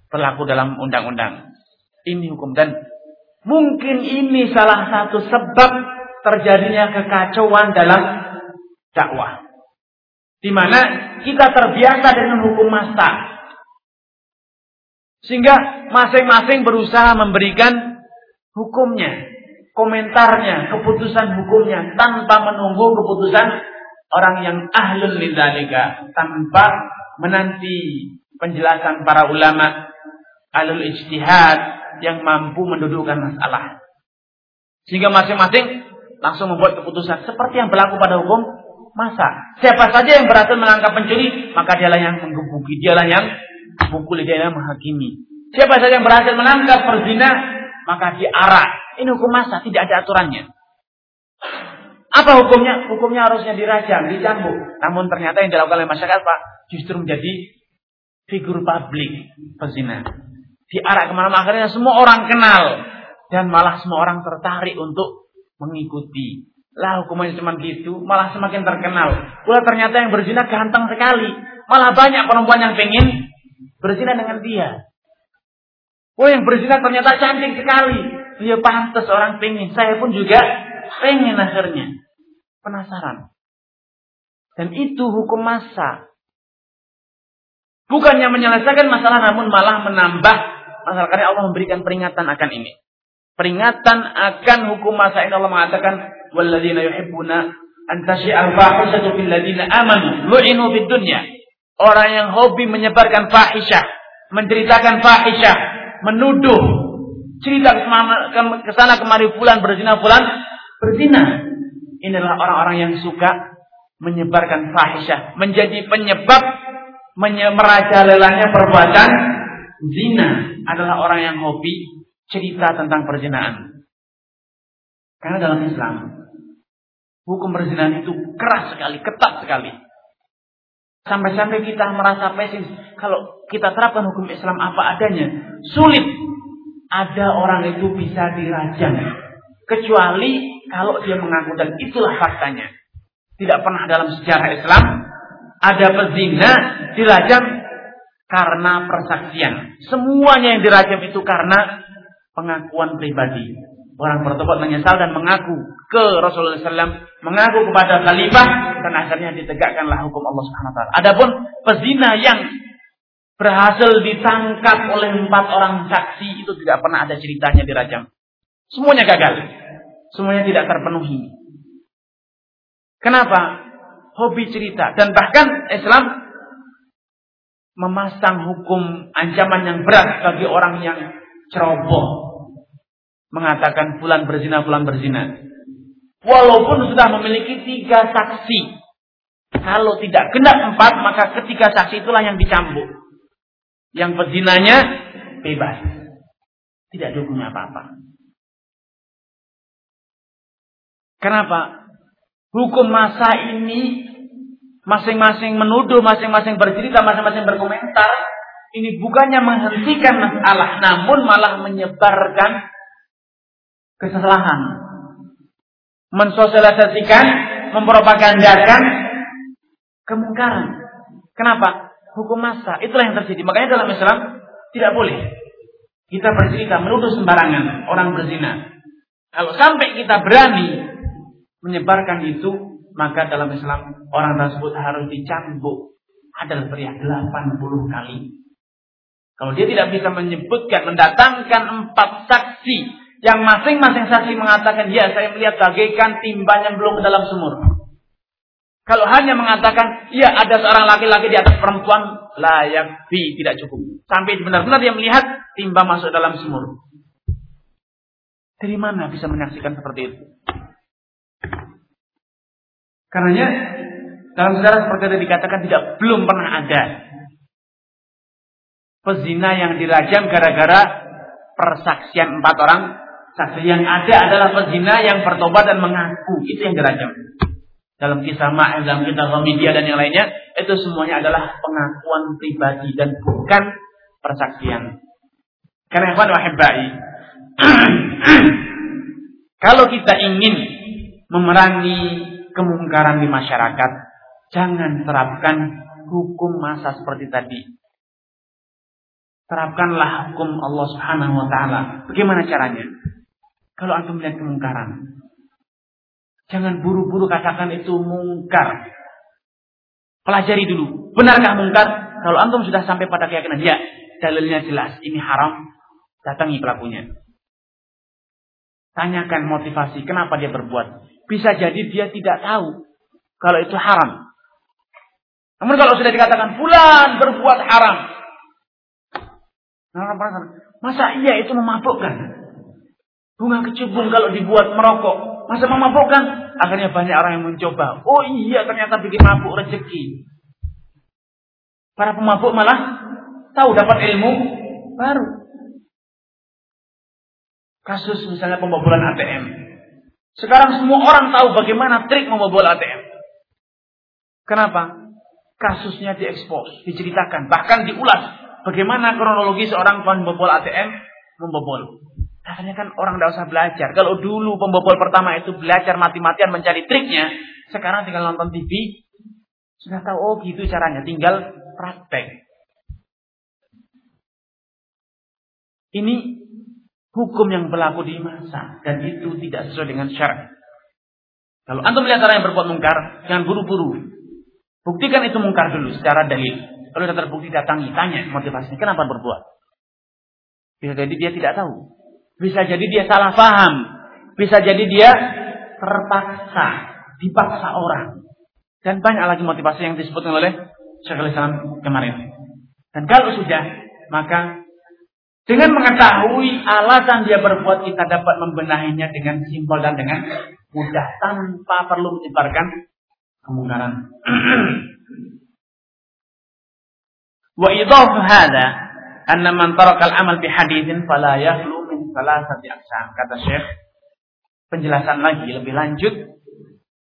berlaku dalam undang-undang. Ini hukum dan mungkin ini salah satu sebab terjadinya kekacauan dalam dakwah. Di mana kita terbiasa dengan hukum masa. Sehingga masing-masing berusaha memberikan hukumnya, komentarnya, keputusan hukumnya tanpa menunggu keputusan orang yang ahlul lidzalika, tanpa menanti penjelasan para ulama ahlul ijtihad yang mampu mendudukkan masalah. Sehingga masing-masing langsung membuat keputusan seperti yang berlaku pada hukum masa. Siapa saja yang berhasil menangkap pencuri, maka dialah yang menggebuki, dialah yang memukuli, dialah yang menghakimi. Siapa saja yang berhasil menangkap perzina, maka diarak. Ini hukum masa, tidak ada aturannya. Apa hukumnya? Hukumnya harusnya dirajam, dicambuk. Namun ternyata yang dilakukan oleh masyarakat Pak justru menjadi figur publik perzina. Diarak ke mana-mana akhirnya semua orang kenal dan malah semua orang tertarik untuk mengikuti. Lah hukumannya cuma gitu, malah semakin terkenal. Pula ternyata yang berzina ganteng sekali. Malah banyak perempuan yang pengen berzina dengan dia. Oh yang berzina ternyata cantik sekali. Dia pantas orang pengen. Saya pun juga pengen akhirnya. Penasaran. Dan itu hukum masa. Bukannya menyelesaikan masalah namun malah menambah masalah. Karena Allah memberikan peringatan akan ini. Peringatan akan hukum masa ini Allah mengatakan walladzina yuhibbuna an tasyi'al fahishatu fil amanu lu'inu fid dunya. Orang yang hobi menyebarkan fahisyah, menceritakan fahisyah, menuduh, cerita ke sana kemari fulan berzina fulan berzina. Inilah orang-orang yang suka menyebarkan fahisyah, menjadi penyebab merajalelanya perbuatan zina adalah orang yang hobi cerita tentang perzinaan. Karena dalam Islam Hukum perzinahan itu keras sekali, ketat sekali. Sampai-sampai kita merasa pesimis. Kalau kita terapkan hukum Islam apa adanya, sulit ada orang itu bisa dirajam. Kecuali kalau dia mengaku dan itulah faktanya. Tidak pernah dalam sejarah Islam ada pezina dirajam karena persaksian. Semuanya yang dirajam itu karena pengakuan pribadi. Orang bertobat menyesal dan mengaku ke Rasulullah SAW, mengaku kepada khalifah dan akhirnya ditegakkanlah hukum Allah Subhanahu Wa Taala. Adapun pezina yang berhasil ditangkap oleh empat orang saksi itu tidak pernah ada ceritanya dirajam. Semuanya gagal, semuanya tidak terpenuhi. Kenapa? Hobi cerita dan bahkan Islam memasang hukum ancaman yang berat bagi orang yang ceroboh mengatakan bulan berzina, bulan berzina. Walaupun sudah memiliki tiga saksi. Kalau tidak genap empat, maka ketiga saksi itulah yang dicambuk. Yang berzinanya bebas. Tidak dihukum apa-apa. Kenapa? Hukum masa ini masing-masing menuduh, masing-masing bercerita, masing-masing berkomentar. Ini bukannya menghentikan masalah, namun malah menyebarkan kesalahan. Mensosialisasikan, mempropagandakan kemungkaran. Kenapa? Hukum masa. Itulah yang terjadi. Makanya dalam Islam tidak boleh kita bercerita menuduh sembarangan orang berzina. Kalau sampai kita berani menyebarkan itu, maka dalam Islam orang tersebut harus dicambuk adalah teriak 80 kali. Kalau dia tidak bisa menyebutkan, mendatangkan empat saksi yang masing-masing saksi mengatakan, ya saya melihat bagaikan timban yang belum ke dalam sumur. Kalau hanya mengatakan, ya ada seorang laki-laki di atas perempuan, layak bi tidak cukup. Sampai benar-benar dia melihat timba masuk dalam sumur. Dari mana bisa menyaksikan seperti itu? Karenanya dalam sejarah seperti yang dikatakan tidak belum pernah ada pezina yang dirajam gara-gara persaksian empat orang saksi yang ada adalah pezina yang bertobat dan mengaku itu yang dirajam dalam kisah Ma'in, dalam kisah media dan yang lainnya itu semuanya adalah pengakuan pribadi dan bukan persaksian karena yang wahibai kalau kita ingin memerangi kemungkaran di masyarakat, jangan terapkan hukum masa seperti tadi. Terapkanlah hukum Allah Subhanahu wa taala. Bagaimana caranya? Kalau antum melihat kemungkaran, jangan buru-buru katakan itu mungkar. Pelajari dulu, benarkah mungkar? Kalau antum sudah sampai pada keyakinan, ya, dalilnya jelas, ini haram, datangi pelakunya. Tanyakan motivasi, kenapa dia berbuat. Bisa jadi dia tidak tahu kalau itu haram. Namun kalau sudah dikatakan bulan berbuat haram. Nah, masa iya itu memabukkan? Bunga kecubung kalau dibuat merokok. Masa memabukkan? Akhirnya banyak orang yang mencoba. Oh iya ternyata bikin mabuk rezeki. Para pemabuk malah tahu dapat ilmu baru. Kasus misalnya pembobolan ATM. Sekarang semua orang tahu bagaimana trik membobol ATM. Kenapa? Kasusnya diekspos, diceritakan, bahkan diulas bagaimana kronologi seorang pembobol ATM membobol. Katanya kan orang tidak usah belajar. Kalau dulu pembobol pertama itu belajar mati-matian mencari triknya, sekarang tinggal nonton TV, sudah tahu oh gitu caranya, tinggal praktek. Ini hukum yang berlaku di masa dan itu tidak sesuai dengan syarat. Kalau antum melihat orang yang berbuat mungkar, jangan buru-buru. Buktikan itu mungkar dulu secara dalil. Kalau sudah terbukti datangi, tanya motivasinya kenapa berbuat. Bisa jadi dia tidak tahu. Bisa jadi dia salah paham. Bisa jadi dia terpaksa, dipaksa orang. Dan banyak lagi motivasi yang disebutkan oleh Syekhul Islam kemarin. Dan kalau sudah, maka dengan mengetahui alasan dia berbuat, kita dapat membenahinya dengan simpel dan dengan mudah tanpa perlu menyebarkan kemungkaran. Wa idhaf hadha anna man taraka al-amal bi hadithin fala yakhlu min thalathati aqsam. Kata Syekh penjelasan lagi lebih lanjut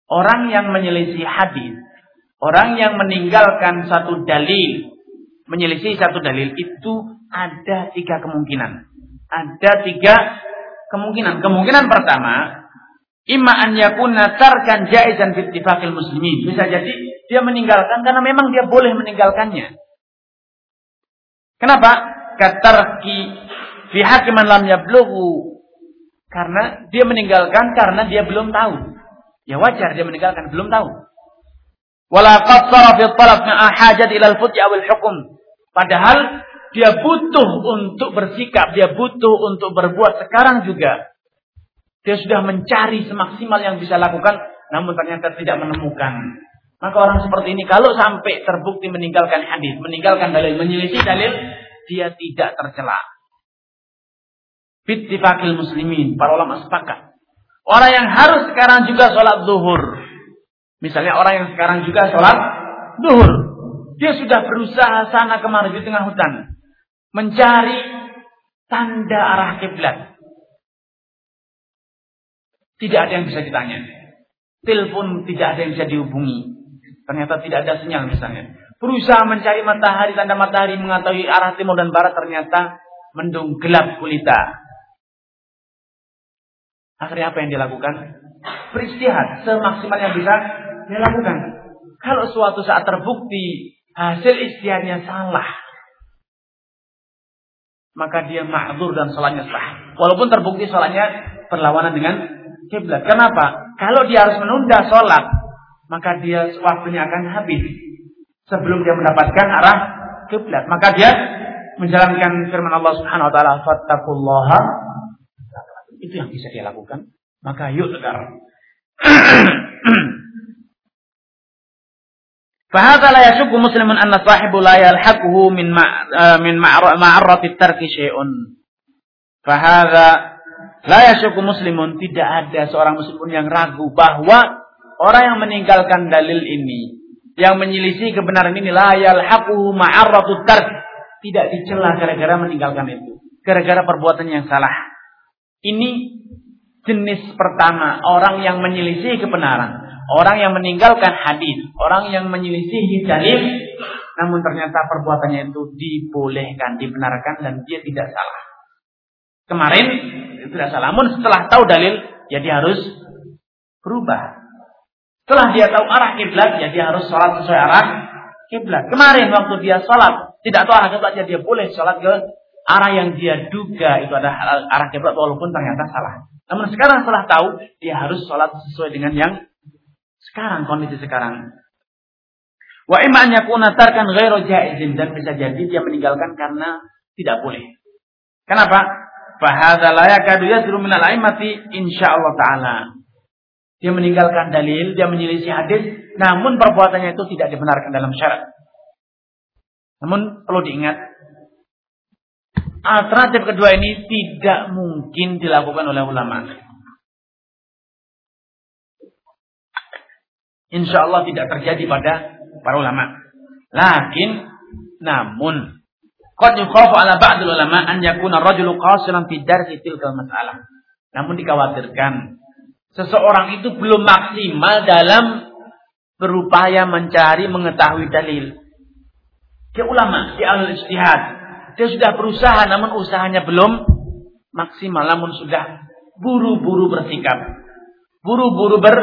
orang yang menyelisih hadis, orang yang meninggalkan satu dalil, menyelisih satu dalil itu ada tiga kemungkinan. Ada tiga kemungkinan. Kemungkinan pertama, imma an yakuna tarkan jaizan fi muslimin. Bisa jadi dia meninggalkan karena memang dia boleh meninggalkannya. Kenapa? Katarki fi hakiman lam yablughu. Karena dia meninggalkan karena dia belum tahu. Ya wajar dia meninggalkan belum tahu. Wala qassara fi talab ma'a hajat ila al-futi aw al-hukm. Padahal dia butuh untuk bersikap, dia butuh untuk berbuat sekarang juga. Dia sudah mencari semaksimal yang bisa lakukan, namun ternyata tidak menemukan. Maka orang seperti ini kalau sampai terbukti meninggalkan hadis, meninggalkan dalil, menyelisih dalil, dia tidak tercela. Fittifakil muslimin, para ulama sepakat. Orang yang harus sekarang juga sholat zuhur. Misalnya orang yang sekarang juga sholat zuhur. Dia sudah berusaha sana kemari di tengah hutan mencari tanda arah kiblat. Tidak ada yang bisa ditanya. Telepon tidak ada yang bisa dihubungi. Ternyata tidak ada sinyal misalnya. Berusaha mencari matahari, tanda matahari mengetahui arah timur dan barat ternyata mendung gelap gulita. Akhirnya apa yang dilakukan? Beristihad semaksimal yang bisa dilakukan. Kalau suatu saat terbukti hasil istihadnya salah, maka dia ma'zur dan sholatnya sah. Walaupun terbukti sholatnya berlawanan dengan kiblat. Kenapa? Kalau dia harus menunda sholat, maka dia waktunya akan habis sebelum dia mendapatkan arah kiblat. Maka dia menjalankan firman Allah Subhanahu wa taala, "Fattaqullaha." Itu yang bisa dia lakukan. Maka yuk sekarang. فهذا لا يشك مسلم أن صاحب لا يلحقه من من معرة الترك شيء. فهذا لا يشك muslimun tidak ada seorang muslim yang ragu bahwa orang yang meninggalkan dalil ini yang menyelisih kebenaran ini la yalhaquhu ma'arratu tark tidak dicela gara-gara meninggalkan itu gara-gara perbuatan yang salah ini jenis pertama orang yang menyelisih kebenaran Orang yang meninggalkan hadis, orang yang menyelisihi dalil, namun ternyata perbuatannya itu dibolehkan, dibenarkan dan dia tidak salah. Kemarin tidak salah, namun setelah tahu dalil, ya harus berubah. Setelah dia tahu arah kiblat, ya harus sholat sesuai arah kiblat. Kemarin waktu dia sholat, tidak tahu arah kiblat, ya dia boleh sholat ke arah yang dia duga itu adalah arah kiblat walaupun ternyata salah. Namun sekarang setelah tahu, dia harus sholat sesuai dengan yang sekarang kondisi sekarang. Wa an yakuna tarkan ghairu jaizin dan bisa jadi dia meninggalkan karena tidak boleh. Kenapa? Fahadza la yakadu yadru min al-aimati insyaallah taala. Dia meninggalkan dalil, dia menyelisih hadis, namun perbuatannya itu tidak dibenarkan dalam syarat. Namun perlu diingat, alternatif kedua ini tidak mungkin dilakukan oleh ulama. Insya Allah tidak terjadi pada para ulama. Lakin, namun, qad yukhafu ala ba'dil ulama an yakuna rajulu qasiran fi tilkal masalah. Namun dikhawatirkan seseorang itu belum maksimal dalam berupaya mencari mengetahui dalil. Dia ulama, dia ahli ijtihad. Dia sudah berusaha namun usahanya belum maksimal namun sudah buru-buru bersikap. Buru-buru ber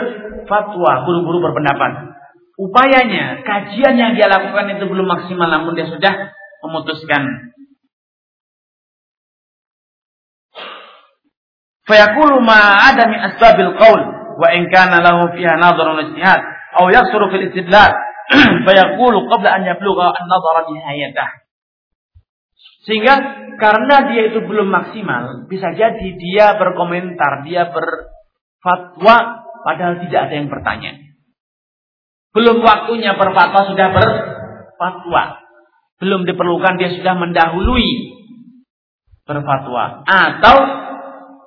fatwa, buru-buru berpendapat. Upayanya, kajian yang dia lakukan itu belum maksimal namun dia sudah memutuskan. Fayaqulu ma ada min asbabil qaul wa in kana lahu fiha nadharun ijtihad aw yaksuru fil istidlal fayaqulu qabla an yablugha an-nadhara nihayatah. Sehingga karena dia itu belum maksimal, bisa jadi dia berkomentar, dia berfatwa Padahal tidak ada yang bertanya. Belum waktunya berfatwa sudah berfatwa. Belum diperlukan dia sudah mendahului berfatwa. Atau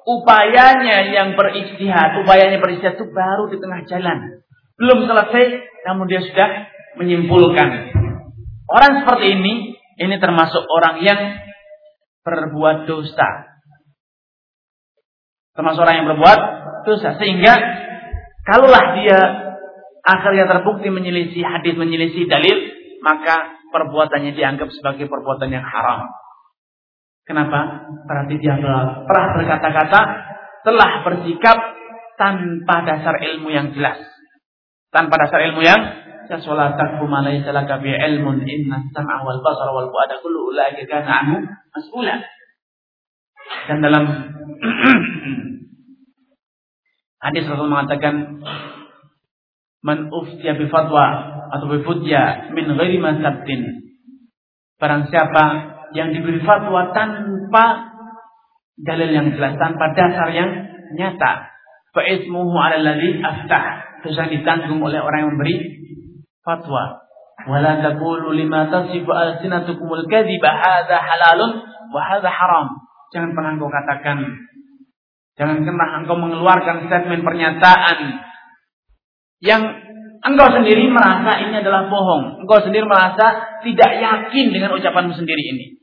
upayanya yang beristihad, upayanya beristihad itu baru di tengah jalan. Belum selesai, namun dia sudah menyimpulkan. Orang seperti ini, ini termasuk orang yang berbuat dosa. Termasuk orang yang berbuat dosa. Sehingga Kalaulah dia akhirnya terbukti menyelisih hadis, menyelisih dalil, maka perbuatannya dianggap sebagai perbuatan yang haram. Kenapa? Berarti dia pernah berkata-kata, telah bersikap tanpa dasar ilmu yang jelas. Tanpa dasar ilmu yang jelas. Wala takfu ma laysa laka bi ilmun inna sam'a wal basara wal fuada kullu ulaika kana anhu mas'ula. Dan dalam Hadis Rasul mengatakan man uftiya bi fatwa atau bi futya min ghairi masabtin. Barang siapa yang diberi fatwa tanpa dalil yang jelas, tanpa dasar yang nyata, fa ismuhu 'ala alladhi aftah. Dosa ditanggung oleh orang yang memberi fatwa. Wala taqulu lima tasifu alsinatukumul kadhiba hadza halalun wa hadza haram. Jangan pernah engkau katakan Jangan pernah engkau mengeluarkan statement pernyataan yang engkau sendiri merasa ini adalah bohong. Engkau sendiri merasa tidak yakin dengan ucapanmu sendiri ini.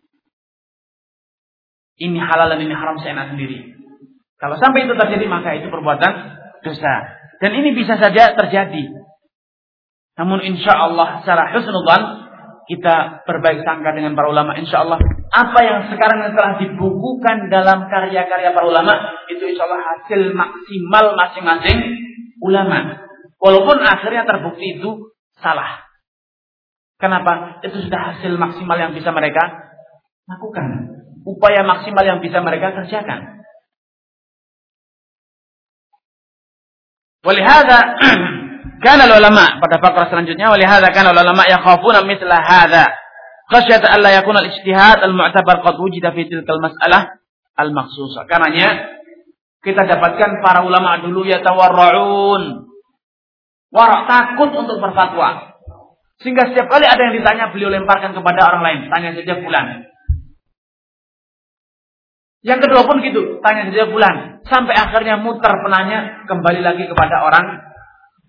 Ini halal dan ini haram seenak sendiri. Kalau sampai itu terjadi maka itu perbuatan dosa. Dan ini bisa saja terjadi. Namun insya Allah secara husnudzan kita berbaik sangka dengan para ulama. Insya Allah apa yang sekarang telah dibukukan dalam karya-karya para ulama itu insya Allah hasil maksimal masing-masing ulama. Walaupun akhirnya terbukti itu salah. Kenapa? Itu sudah hasil maksimal yang bisa mereka lakukan. Upaya maksimal yang bisa mereka kerjakan. Walihada kana ulama pada fakra selanjutnya walihada kana ulama yakhafuna mithla hadha khasyat an la yakuna al-ijtihad al-mu'tabar qad wujida fi tilkal mas'alah al-makhsusah. Karenanya kita dapatkan para ulama dulu ya tawarraun. Warak takut untuk berfatwa. Sehingga setiap kali ada yang ditanya beliau lemparkan kepada orang lain. Tanya saja bulan. Yang kedua pun gitu. Tanya saja bulan. Sampai akhirnya muter penanya kembali lagi kepada orang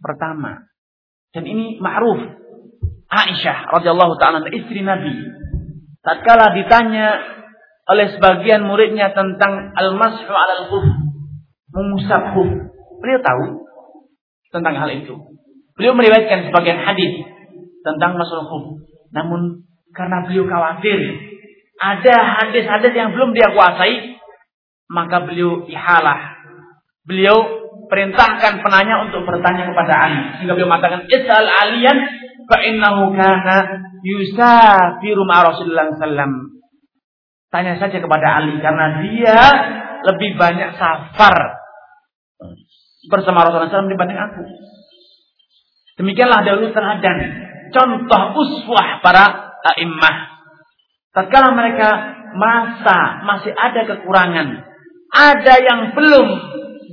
pertama. Dan ini ma'ruf. Aisyah radhiyallahu taala istri Nabi. Tatkala ditanya oleh sebagian muridnya tentang al-mashu 'alal khuf, mengusap khuf. Beliau tahu tentang hal itu. Beliau meriwayatkan sebagian hadis tentang masalah hukum. Namun karena beliau khawatir ada hadis-hadis yang belum dia kuasai, maka beliau ihalah. Beliau perintahkan penanya untuk bertanya kepada Ali. Sehingga beliau mengatakan, Is'al aliyan fa'innahu kana yusafiru ma Rasulullah sallam. Tanya saja kepada Ali karena dia lebih banyak safar bersama Rasulullah SAW dibanding aku. Demikianlah dahulu teladan contoh uswah para a'immah. Tatkala mereka masa masih ada kekurangan, ada yang belum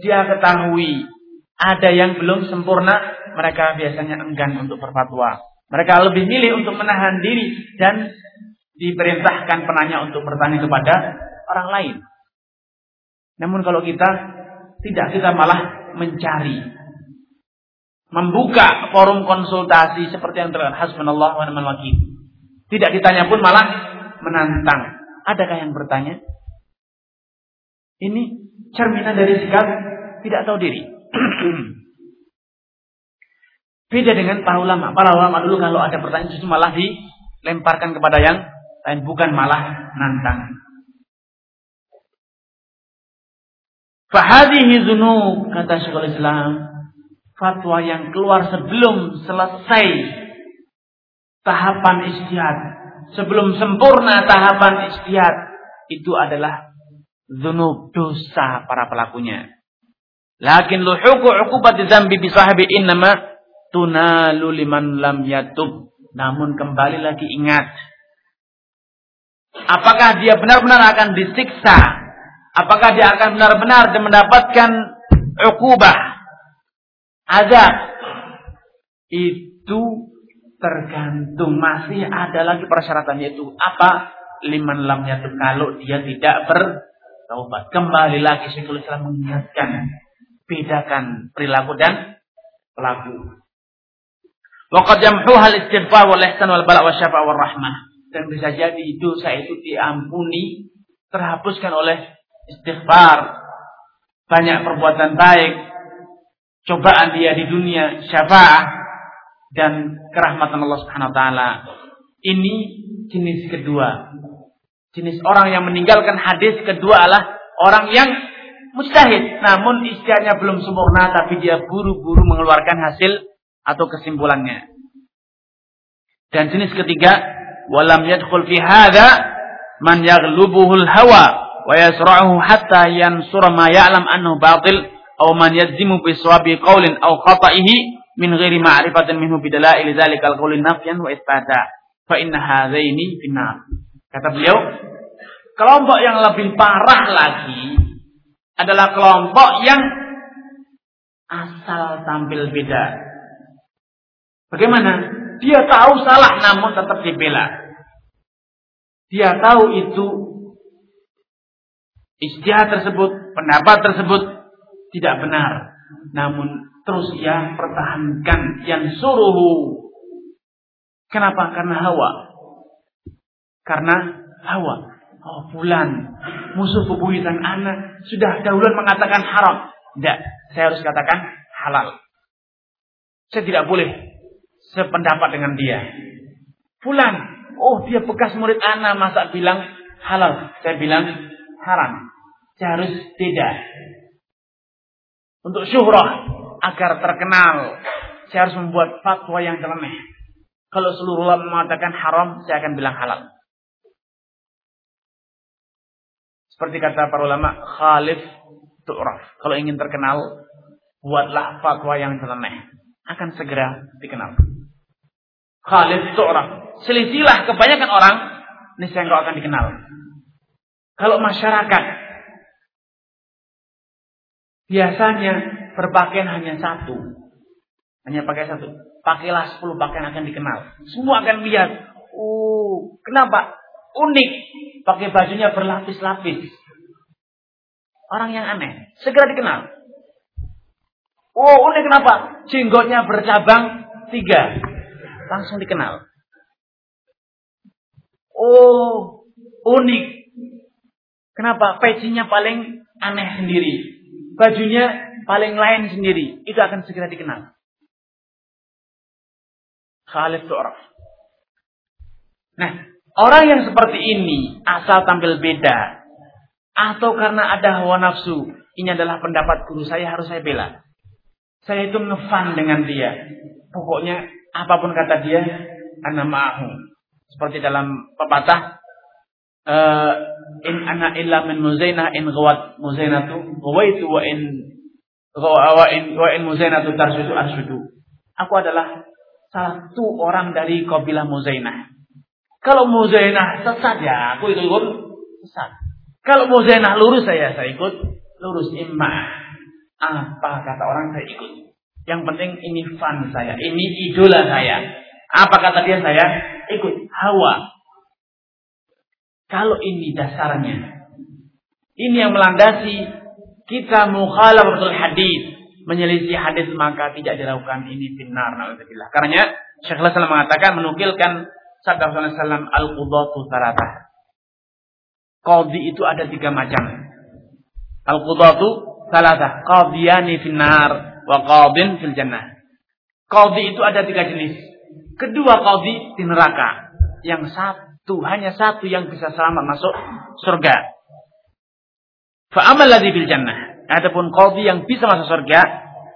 dia ketahui, ada yang belum sempurna, mereka biasanya enggan untuk berfatwa. Mereka lebih milih untuk menahan diri dan diperintahkan penanya untuk bertanya kepada orang lain. Namun kalau kita tidak, kita malah mencari membuka forum konsultasi seperti yang terlihat hasbunallah wa ni'mal wakil. Tidak ditanya pun malah menantang. Adakah yang bertanya? Ini cerminan dari sikap tidak tahu diri. Beda dengan para ulama. Para ulama dulu kalau ada pertanyaan justru malah dilemparkan kepada yang lain bukan malah nantang. Fahadihi zunub kata Syekhul Islam fatwa yang keluar sebelum selesai tahapan istihad, sebelum sempurna tahapan istihad, itu adalah zunub dosa para pelakunya. Lakin luhuku uqubat dzambi bi sahibi innama tunalu liman lam yatub. Namun kembali lagi ingat. Apakah dia benar-benar akan disiksa? Apakah dia akan benar-benar mendapatkan ukubah azab. Itu tergantung. Masih ada lagi persyaratannya itu apa? Liman lamnya itu kalau dia tidak bertaubat. Kembali lagi Syekhul mengingatkan bedakan perilaku dan pelaku Waqad hal istighfar wal ihsan wal bala syafa wal rahmah dan bisa jadi dosa itu diampuni terhapuskan oleh istighfar banyak perbuatan baik cobaan dia di dunia syafaat dan kerahmatan Allah Subhanahu wa taala. Ini jenis kedua. Jenis orang yang meninggalkan hadis kedua adalah orang yang mujtahid. Namun istiadatnya belum sempurna tapi dia buru-buru mengeluarkan hasil atau kesimpulannya. Dan jenis ketiga, walam yadkhul fi hadza man yaghlubuhul hawa wa yasra'uhu hatta yansura ma ya'lam annahu batil aw man yadzimu bi sawabi qaulin aw khata'ihi min ghairi ma'rifatin minhu bidalail dzalikal qaulin nafyan wa isbata. Fa inna hadzaini finnar kata beliau kelompok yang lebih parah lagi adalah kelompok yang asal tampil beda bagaimana dia tahu salah namun tetap dibela dia tahu itu istihad tersebut pendapat tersebut tidak benar. Namun terus ia pertahankan yang suruh. Kenapa? Karena hawa. Karena hawa. Oh bulan. Musuh bebuyutan anak. Sudah dahuluan mengatakan haram. Tidak. Saya harus katakan halal. Saya tidak boleh sependapat dengan dia. Fulan, oh dia bekas murid ana masa bilang halal. Saya bilang haram. Saya harus tidak. Untuk syuhrah agar terkenal, saya harus membuat fatwa yang terlemah. Kalau seluruh ulama mengatakan haram, saya akan bilang halal. Seperti kata para ulama, khalif tu'raf. Kalau ingin terkenal, buatlah fatwa yang terlemah. Akan segera dikenal. Khalif tu'raf. Selisilah kebanyakan orang, niscaya engkau akan dikenal. Kalau masyarakat biasanya berpakaian hanya satu, hanya pakai satu, pakailah sepuluh pakaian akan dikenal. Semua akan lihat. Oh, kenapa? Unik. Pakai bajunya berlapis-lapis. Orang yang aneh. Segera dikenal. Oh, unik kenapa? Jenggotnya bercabang tiga. Langsung dikenal. Oh, unik. Kenapa? Pecinya paling aneh sendiri. Bajunya paling lain sendiri. Itu akan segera dikenal. Khalif tu'raf. Nah, orang yang seperti ini asal tampil beda atau karena ada hawa nafsu, ini adalah pendapat guru saya harus saya bela. Saya itu ngefan dengan dia. Pokoknya apa pun kata dia, ana ma'ahu. Seperti dalam pepatah uh, in ana illa min muzaina in ghawat muzainatu ghawaitu wa in wa in wa in muzainatu tarsudu arsudu. Aku adalah satu orang dari kabilah Muzainah. Kalau Muzainah sesat ya aku ikut sesat. Kalau Muzainah lurus saya saya ikut lurus imam. Apa kata orang saya ikut. Yang penting ini fan saya, ini idola saya. Apa kata dia saya ikut hawa. Kalau ini dasarnya, ini yang melandasi kita mukhalafatul hadis menyelisih hadis maka tidak dilakukan ini binar naudzubillah. Karena Syekh Hasan mengatakan menukilkan sabda Rasulullah SAW al-qudatu salatah. Qadhi itu ada tiga macam. Al-qudatu salatah. Qadiyani finnar wa qadin fil jannah. Qadhi itu ada tiga jenis. Kedua qadhi di neraka. Yang satu, hanya satu yang bisa selamat masuk surga. Fa'amal ladhi fil jannah. Adapun qadhi yang bisa masuk surga,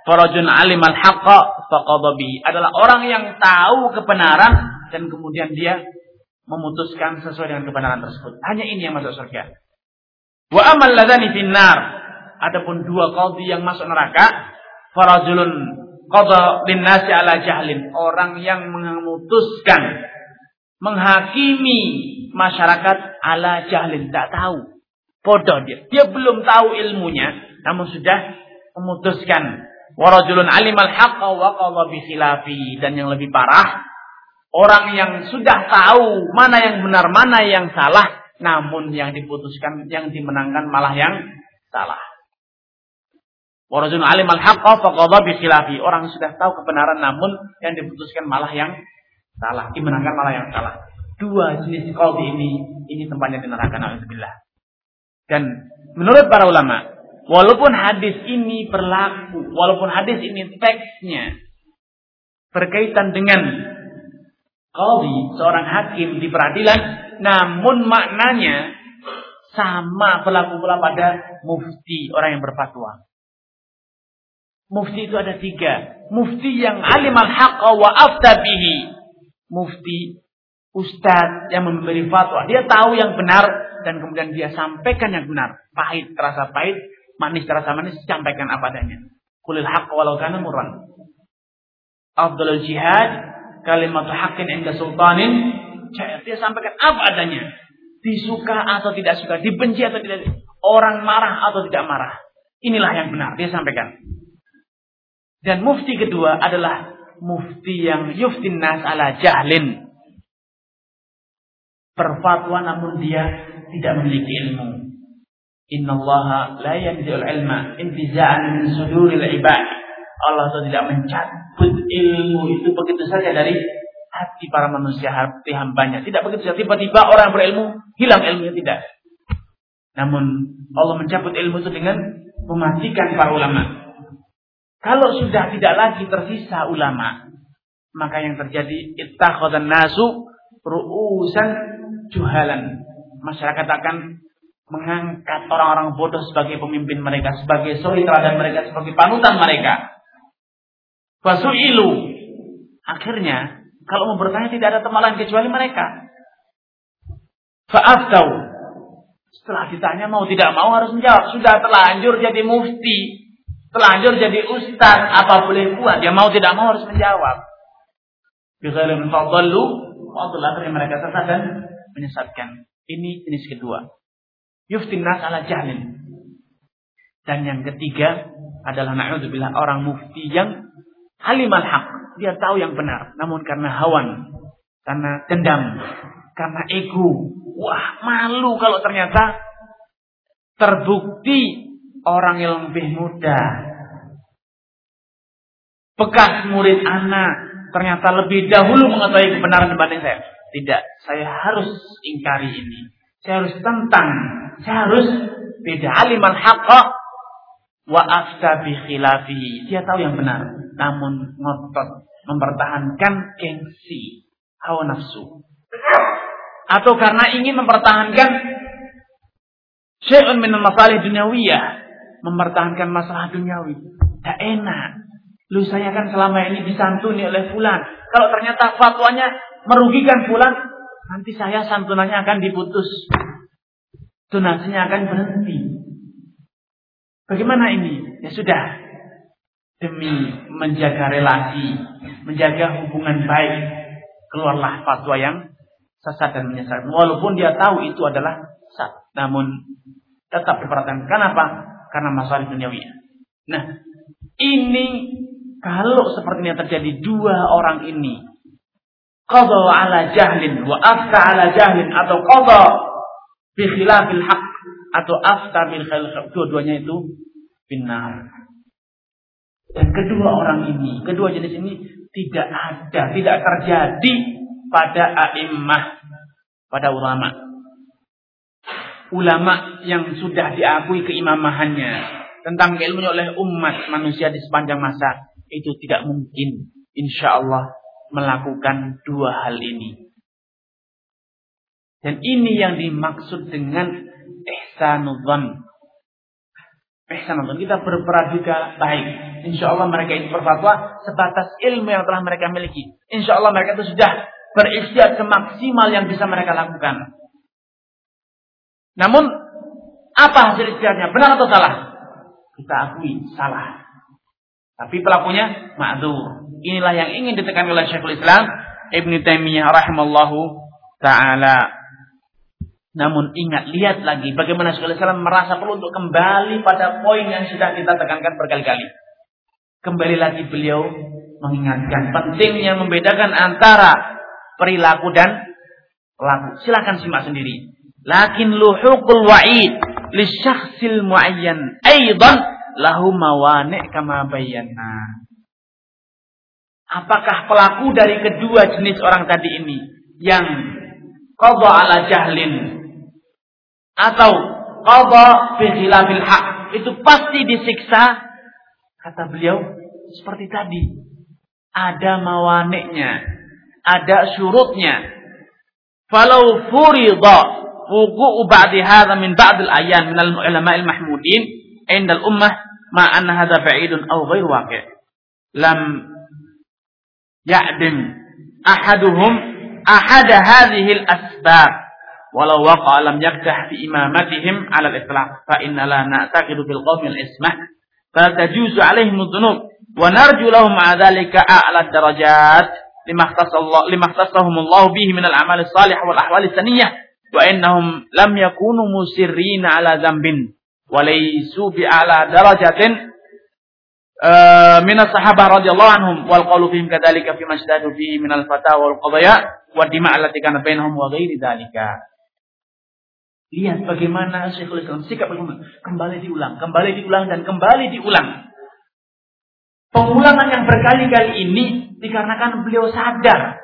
farajun alim al-haqqa faqadha Adalah orang yang tahu kebenaran dan kemudian dia memutuskan sesuai dengan kebenaran tersebut. Hanya ini yang masuk surga. Wa amal ladzani finnar. Adapun dua qadhi yang masuk neraka, farajulun qadha linnasi ala jahlin. Orang yang memutuskan menghakimi masyarakat ala jahlin, tak tahu. Bodoh dia. Dia belum tahu ilmunya, namun sudah memutuskan warajulun alimal haqqa wa qadha bi khilafi dan yang lebih parah orang yang sudah tahu mana yang benar mana yang salah namun yang diputuskan yang dimenangkan malah yang salah. Qadha bi khilafi. Orang sudah tahu kebenaran namun yang diputuskan malah yang salah dimenangkan malah yang salah. Dua jenis qalbi ini ini tempatnya di neraka naudzubillah. Dan menurut para ulama Walaupun hadis ini berlaku, walaupun hadis ini teksnya berkaitan dengan qadhi, seorang hakim di peradilan, namun maknanya sama berlaku pula pada mufti, orang yang berfatwa. Mufti itu ada tiga. Mufti yang alim al-haqqa wa aftabihi. Mufti, ustadz yang memberi fatwa. Dia tahu yang benar dan kemudian dia sampaikan yang benar. Pahit, terasa pahit, manis terasa manis sampaikan apa adanya. Kulil haqq walau kana murran. Abdul jihad kalimat haqqin inda sultanin dia sampaikan apa adanya. Disuka atau tidak suka, dibenci atau tidak, orang marah atau tidak marah. Inilah yang benar dia sampaikan. Dan mufti kedua adalah mufti yang yuftin nas ala jahlin. Berfatwa namun dia tidak memiliki ilmu. Inna Allah la yanzi'ul ilma intiza'an min suduril ibad. Allah itu tidak mencabut ilmu itu begitu saja dari hati para manusia, hati hambanya. Tidak begitu saja. Tiba-tiba orang berilmu, hilang ilmunya. Tidak. Namun Allah mencabut ilmu itu dengan mematikan para ulama. Kalau sudah tidak lagi tersisa ulama, maka yang terjadi ittakhadhan nasu ru'usan juhalan. Masyarakat akan mengangkat orang-orang bodoh sebagai pemimpin mereka, sebagai suri teladan mereka, sebagai panutan mereka. Fasu'ilu. Akhirnya, kalau mau bertanya tidak ada teman lain kecuali mereka. Fa'aftau. Setelah ditanya mau tidak mau harus menjawab. Sudah terlanjur jadi mufti. Terlanjur jadi ustaz. Apa boleh buat. Dia mau tidak mau harus menjawab. Bikhalim fadallu. Fadal akhirnya mereka sesat dan menyesatkan. Ini jenis kedua. Yuftin nas ala jahlin. Dan yang ketiga adalah na'udzubillah orang mufti yang halimal haq. Dia tahu yang benar. Namun karena hawan. Karena dendam. Karena ego. Wah malu kalau ternyata terbukti orang yang lebih muda. Bekas murid anak ternyata lebih dahulu mengetahui kebenaran dibanding saya. Tidak, saya harus ingkari ini. Saya harus tentang, saya harus beda aliman haqqa wa afta bi khilafi. Dia tahu yang benar, namun ngotot mempertahankan gengsi hawa nafsu. Atau karena ingin mempertahankan syai'un min masalah dunyawiyah, mempertahankan masalah duniawi. Tak enak. Lu saya kan selama ini disantuni oleh fulan. Kalau ternyata fatwanya merugikan fulan, nanti saya santunannya akan diputus. Donasinya akan berhenti. Bagaimana ini? Ya sudah. Demi menjaga relasi, menjaga hubungan baik, keluarlah fatwa yang sesat dan menyesat. Walaupun dia tahu itu adalah sesat, namun tetap diperhatikan. Kenapa? Karena masalah duniawi. Nah, ini kalau seperti yang terjadi dua orang ini. Qadha ala jahlin wa afta ala jahlin. Atau qadha bi khilafil haq. Atau afta khilaf. Dua-duanya itu binar. Dan kedua orang ini, kedua jenis ini tidak ada, tidak terjadi pada a'immah, pada ulama. Ulama yang sudah diakui keimamahannya tentang ilmunya oleh umat manusia di sepanjang masa itu tidak mungkin insya Allah melakukan dua hal ini. Dan ini yang dimaksud dengan ihsanudzan. Ihsanudzan kita berpraduga baik. Insya Allah mereka itu berfatwa sebatas ilmu yang telah mereka miliki. Insya Allah mereka itu sudah beristiad semaksimal yang bisa mereka lakukan. Namun apa hasil istiadatnya? Benar atau salah? Kita akui salah. Tapi pelakunya ma'dzur. Inilah yang ingin ditekan oleh Syekhul Islam Ibn Taimiyah rahimallahu taala. Namun ingat, lihat lagi bagaimana Syekhul Islam merasa perlu untuk kembali pada poin yang sudah kita tekankan berkali-kali. Kembali lagi beliau mengingatkan pentingnya membedakan antara perilaku dan laku. Silakan simak sendiri. Lakin luhukul wa'id li syakhsil muayyan aidan lahu mawani' kama bayyana. Apakah pelaku dari kedua jenis orang tadi ini yang qadha ala jahlin atau qadha fi khilafil haq. Itu pasti disiksa. Kata beliau seperti tadi. Ada mawaniknya. Ada syurutnya. Falau furida wuqu'u ba'di hadha min ba'd al-ayyan min al-ulama al-mahmudin inda al-ummah ma anna hadha ba'idun aw ghairu waqi' lam ya'dim ahaduhum ahada hadhihi al-asbab walau waqa lam yakdah fi imamatihim 'ala al-itlaq fa inna la na'taqidu fil qawmi al-ismah. Fa tajuzu 'alaihim adh-dhunub wa narju lahum 'ala dhalika a'la ad-darajat. Lima ikhtasahum Allah bihi min al-a'mal as-salih wal ahwal as-saniyah wa innahum lam yakunu musirrina 'ala dhanbin. Walaisu bi ala darajatin uh, min as-sahabah radhiyallahu anhum. Wal qawlu fihim kadzalika fi masdadu fi min al-fatawa wal qadaya. Wa dima' allati kana bainahum wa ghairi dzalika. Lihat bagaimana Syekhul Islam sikap bagaimana. Kembali diulang, kembali diulang dan kembali diulang. Pengulangan yang berkali-kali ini dikarenakan beliau sadar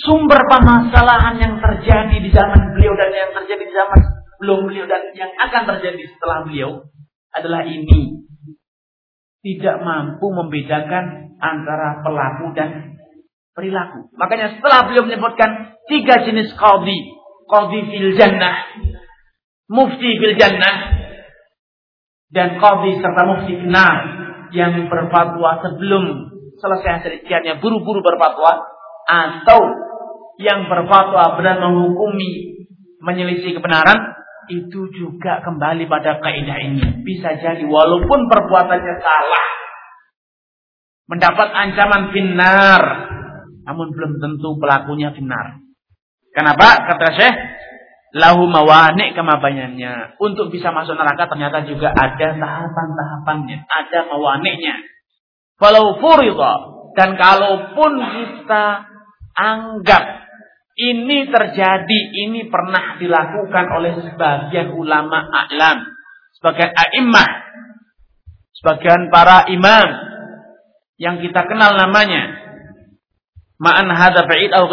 sumber permasalahan yang terjadi di zaman beliau dan yang terjadi di zaman belum beliau dan yang akan terjadi setelah beliau adalah ini. tidak mampu membedakan antara pelaku dan perilaku. Makanya setelah beliau menyebutkan tiga jenis qadhi, qadhi fil jannah, mufti fil jannah, dan qadhi serta mufti benar yang berfatwa sebelum selesai hasil buru-buru berfatwa atau yang berfatwa benar menghukumi menyelisih kebenaran itu juga kembali pada kaidah ini. Bisa jadi walaupun perbuatannya salah, mendapat ancaman finar, namun belum tentu pelakunya finar. Kenapa? Kata Syekh, lahu mawani kemabanyannya. Untuk bisa masuk neraka ternyata juga ada tahapan-tahapannya, ada mawaniknya. Walau furida dan kalaupun kita anggap ini terjadi, ini pernah dilakukan oleh sebagian ulama a'lam, sebagian a'immah, sebagian para imam yang kita kenal namanya. Ma'an hadza ba'id au.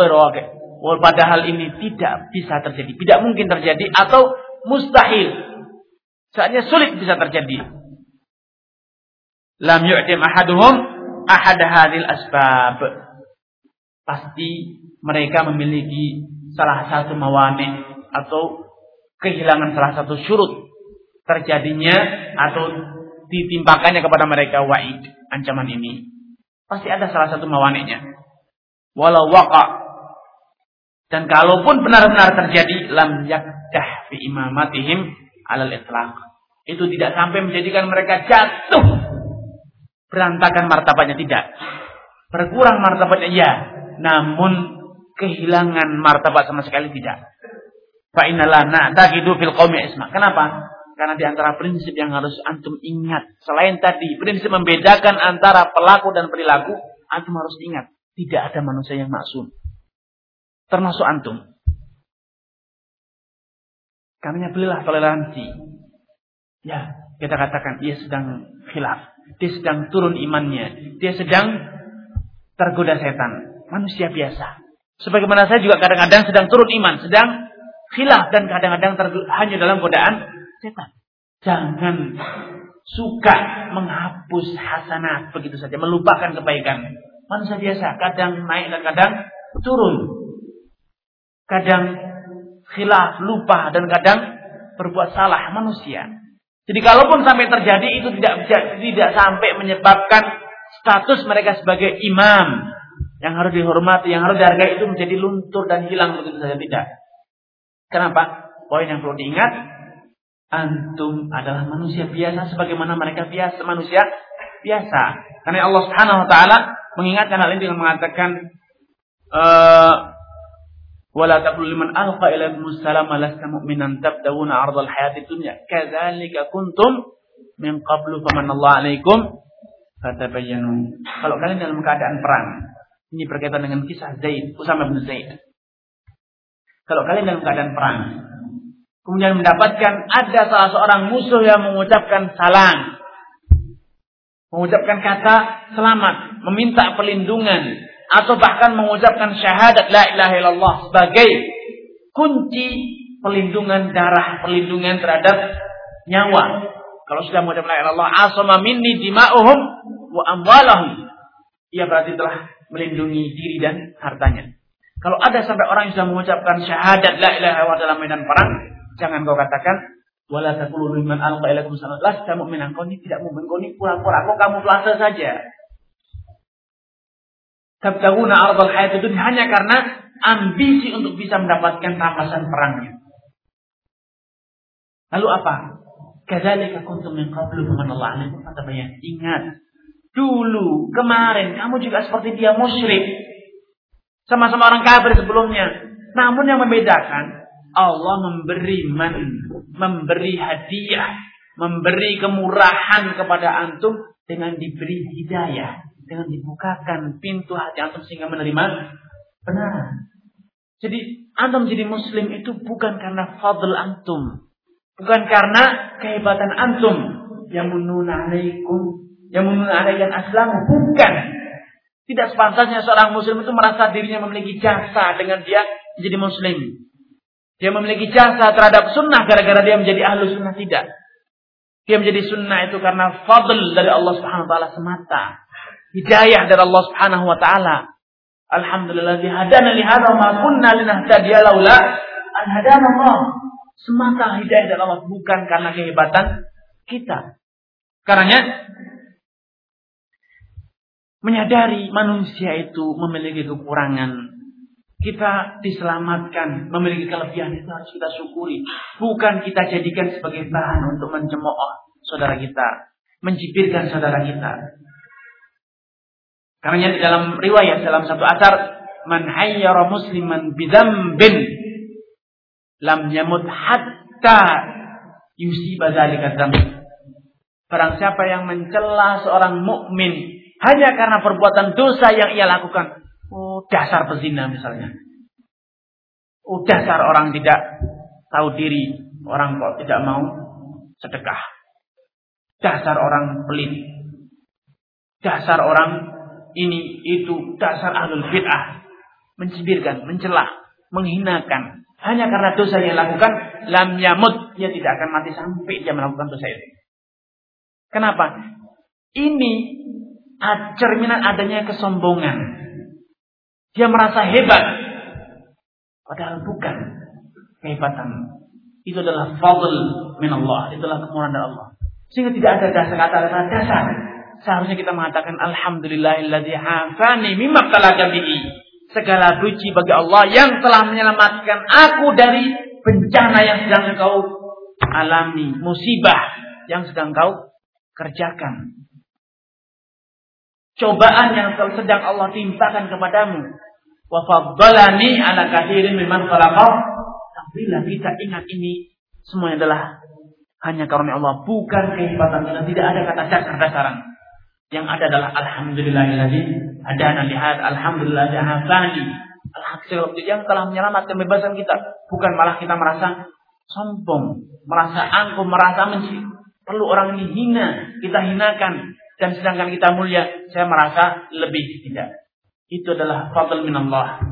Padahal ini tidak bisa terjadi, tidak mungkin terjadi atau mustahil. Soalnya sulit bisa terjadi. Lam yu'tim ahaduhum ahad hadil asbab. Pasti mereka memiliki salah satu mawani atau kehilangan salah satu syurut terjadinya atau ditimpakannya kepada mereka wa'id ancaman ini pasti ada salah satu mawaninya walau waqa dan kalaupun benar-benar terjadi lam yakdah fi imamatihim alal itlaq itu tidak sampai menjadikan mereka jatuh berantakan martabatnya tidak berkurang martabatnya ya namun kehilangan martabat sama sekali tidak. Fa innala na'taqidu fil qaumi isma. Kenapa? Karena di antara prinsip yang harus antum ingat, selain tadi prinsip membedakan antara pelaku dan perilaku, antum harus ingat, tidak ada manusia yang maksum. Termasuk antum. Karena belilah toleransi. Ya, kita katakan dia sedang khilaf. Dia sedang turun imannya. Dia sedang tergoda setan. Manusia biasa. Sebagaimana saya juga kadang-kadang sedang turun iman, sedang khilaf dan kadang-kadang hanya dalam godaan setan. Jangan suka menghapus hasanat begitu saja, melupakan kebaikan. Manusia biasa, kadang naik dan kadang turun. Kadang khilaf, lupa dan kadang berbuat salah manusia. Jadi kalaupun sampai terjadi itu tidak tidak sampai menyebabkan status mereka sebagai imam yang harus dihormati, yang harus dihargai itu menjadi luntur dan hilang begitu saja tidak. Kenapa? Poin yang perlu diingat, antum adalah manusia biasa sebagaimana mereka biasa manusia biasa. Karena Allah Subhanahu wa taala mengingatkan hal ini dengan mengatakan eh, wala taqul liman alqa ilaikum assalam lasta mu'minan tabdawuna 'ardal hayati dunya kadzalika kuntum min qablu famanallahu 'alaikum fatabayyanu. Kalau kalian dalam keadaan perang, ini berkaitan dengan kisah Zaid, Usama bin Zaid. Kalau kalian dalam keadaan perang, kemudian mendapatkan ada salah seorang musuh yang mengucapkan salam, mengucapkan kata selamat, meminta perlindungan, atau bahkan mengucapkan syahadat la ilaha illallah sebagai kunci perlindungan darah, perlindungan terhadap nyawa. Kalau sudah mengucapkan la ilaha illallah, asama minni dima'uhum wa amwalahum. Ia berarti telah melindungi diri dan hartanya. Kalau ada sampai orang yang sudah mengucapkan syahadat la ilaha illallah dalam medan perang, jangan kau katakan wala taqulu liman alqa ilaikum salam lasta mu'minan kau ini tidak mukmin kau ini pura-pura kau kamu pelasa saja. Tabtaguna ardal hayat itu hanya karena ambisi untuk bisa mendapatkan rampasan perangnya. Lalu apa? Kadzalika kuntum min qablu faman Allah alaikum fatabayyan. Ingat, Dulu, kemarin, kamu juga seperti dia musyrik. Sama-sama orang kafir sebelumnya. Namun yang membedakan, Allah memberi man, memberi hadiah, memberi kemurahan kepada antum dengan diberi hidayah, dengan dibukakan pintu hati antum sehingga menerima benar. Jadi antum jadi muslim itu bukan karena fadl antum, bukan karena kehebatan antum yang menunaikum yang mengadakan aslam bukan. Tidak sepantasnya seorang muslim itu merasa dirinya memiliki jasa dengan dia menjadi muslim. Dia memiliki jasa terhadap sunnah gara-gara dia menjadi ahlu sunnah tidak. Dia menjadi sunnah itu karena fadl dari Allah Subhanahu wa taala semata. Hidayah dari Allah Subhanahu wa taala. Alhamdulillah hadana li hadza ma kunna linahtadiya laula an hadana Allah. Semata hidayah dari Allah bukan karena kehebatan kita. Karenanya menyadari manusia itu memiliki kekurangan. Kita diselamatkan, memiliki kelebihan itu harus kita syukuri. Bukan kita jadikan sebagai bahan untuk mencemooh saudara kita, mencibirkan saudara kita. Karena di dalam riwayat dalam satu asar, man hayyara musliman bin lam yamut hatta yusiba dzalika Barang siapa yang mencela seorang mukmin hanya karena perbuatan dosa yang ia lakukan. Oh, dasar pezina misalnya. Oh, dasar orang tidak tahu diri. Orang kok tidak mau sedekah. Dasar orang pelit. Dasar orang ini, itu. Dasar ahlul bid'ah. Mencibirkan, mencelah, menghinakan. Hanya karena dosa yang lakukan, lam yamut. Dia tidak akan mati sampai dia melakukan dosa itu. Kenapa? Ini cerminan adanya kesombongan. Dia merasa hebat. Padahal bukan kehebatan. Itu adalah fadl min Allah. Itulah kemurahan dari Allah. Sehingga tidak ada dasar kata-kata dasar. Seharusnya kita mengatakan Alhamdulillahilladzi hafani mimma bihi. Segala puji bagi Allah yang telah menyelamatkan aku dari bencana yang sedang kau alami, musibah yang sedang kau kerjakan cobaan yang sedang Allah timpakan kepadamu. Wa faddalani ala katsirin mimman. Bila kita ingat ini semuanya adalah hanya karunia Allah, bukan kehebatan kita. Tidak ada kata dasar-dasaran. Yang ada adalah alhamdulillahilladzi hadana lihat alhamdulillah hafani. Alhamdulillah yang telah menyelamatkan kebebasan kita, bukan malah kita merasa sombong, merasa angkuh, merasa menci. Perlu orang ini hina, kita hinakan, dan sedangkan kita mulia, saya merasa lebih tidak. Itu adalah fadl min Allah.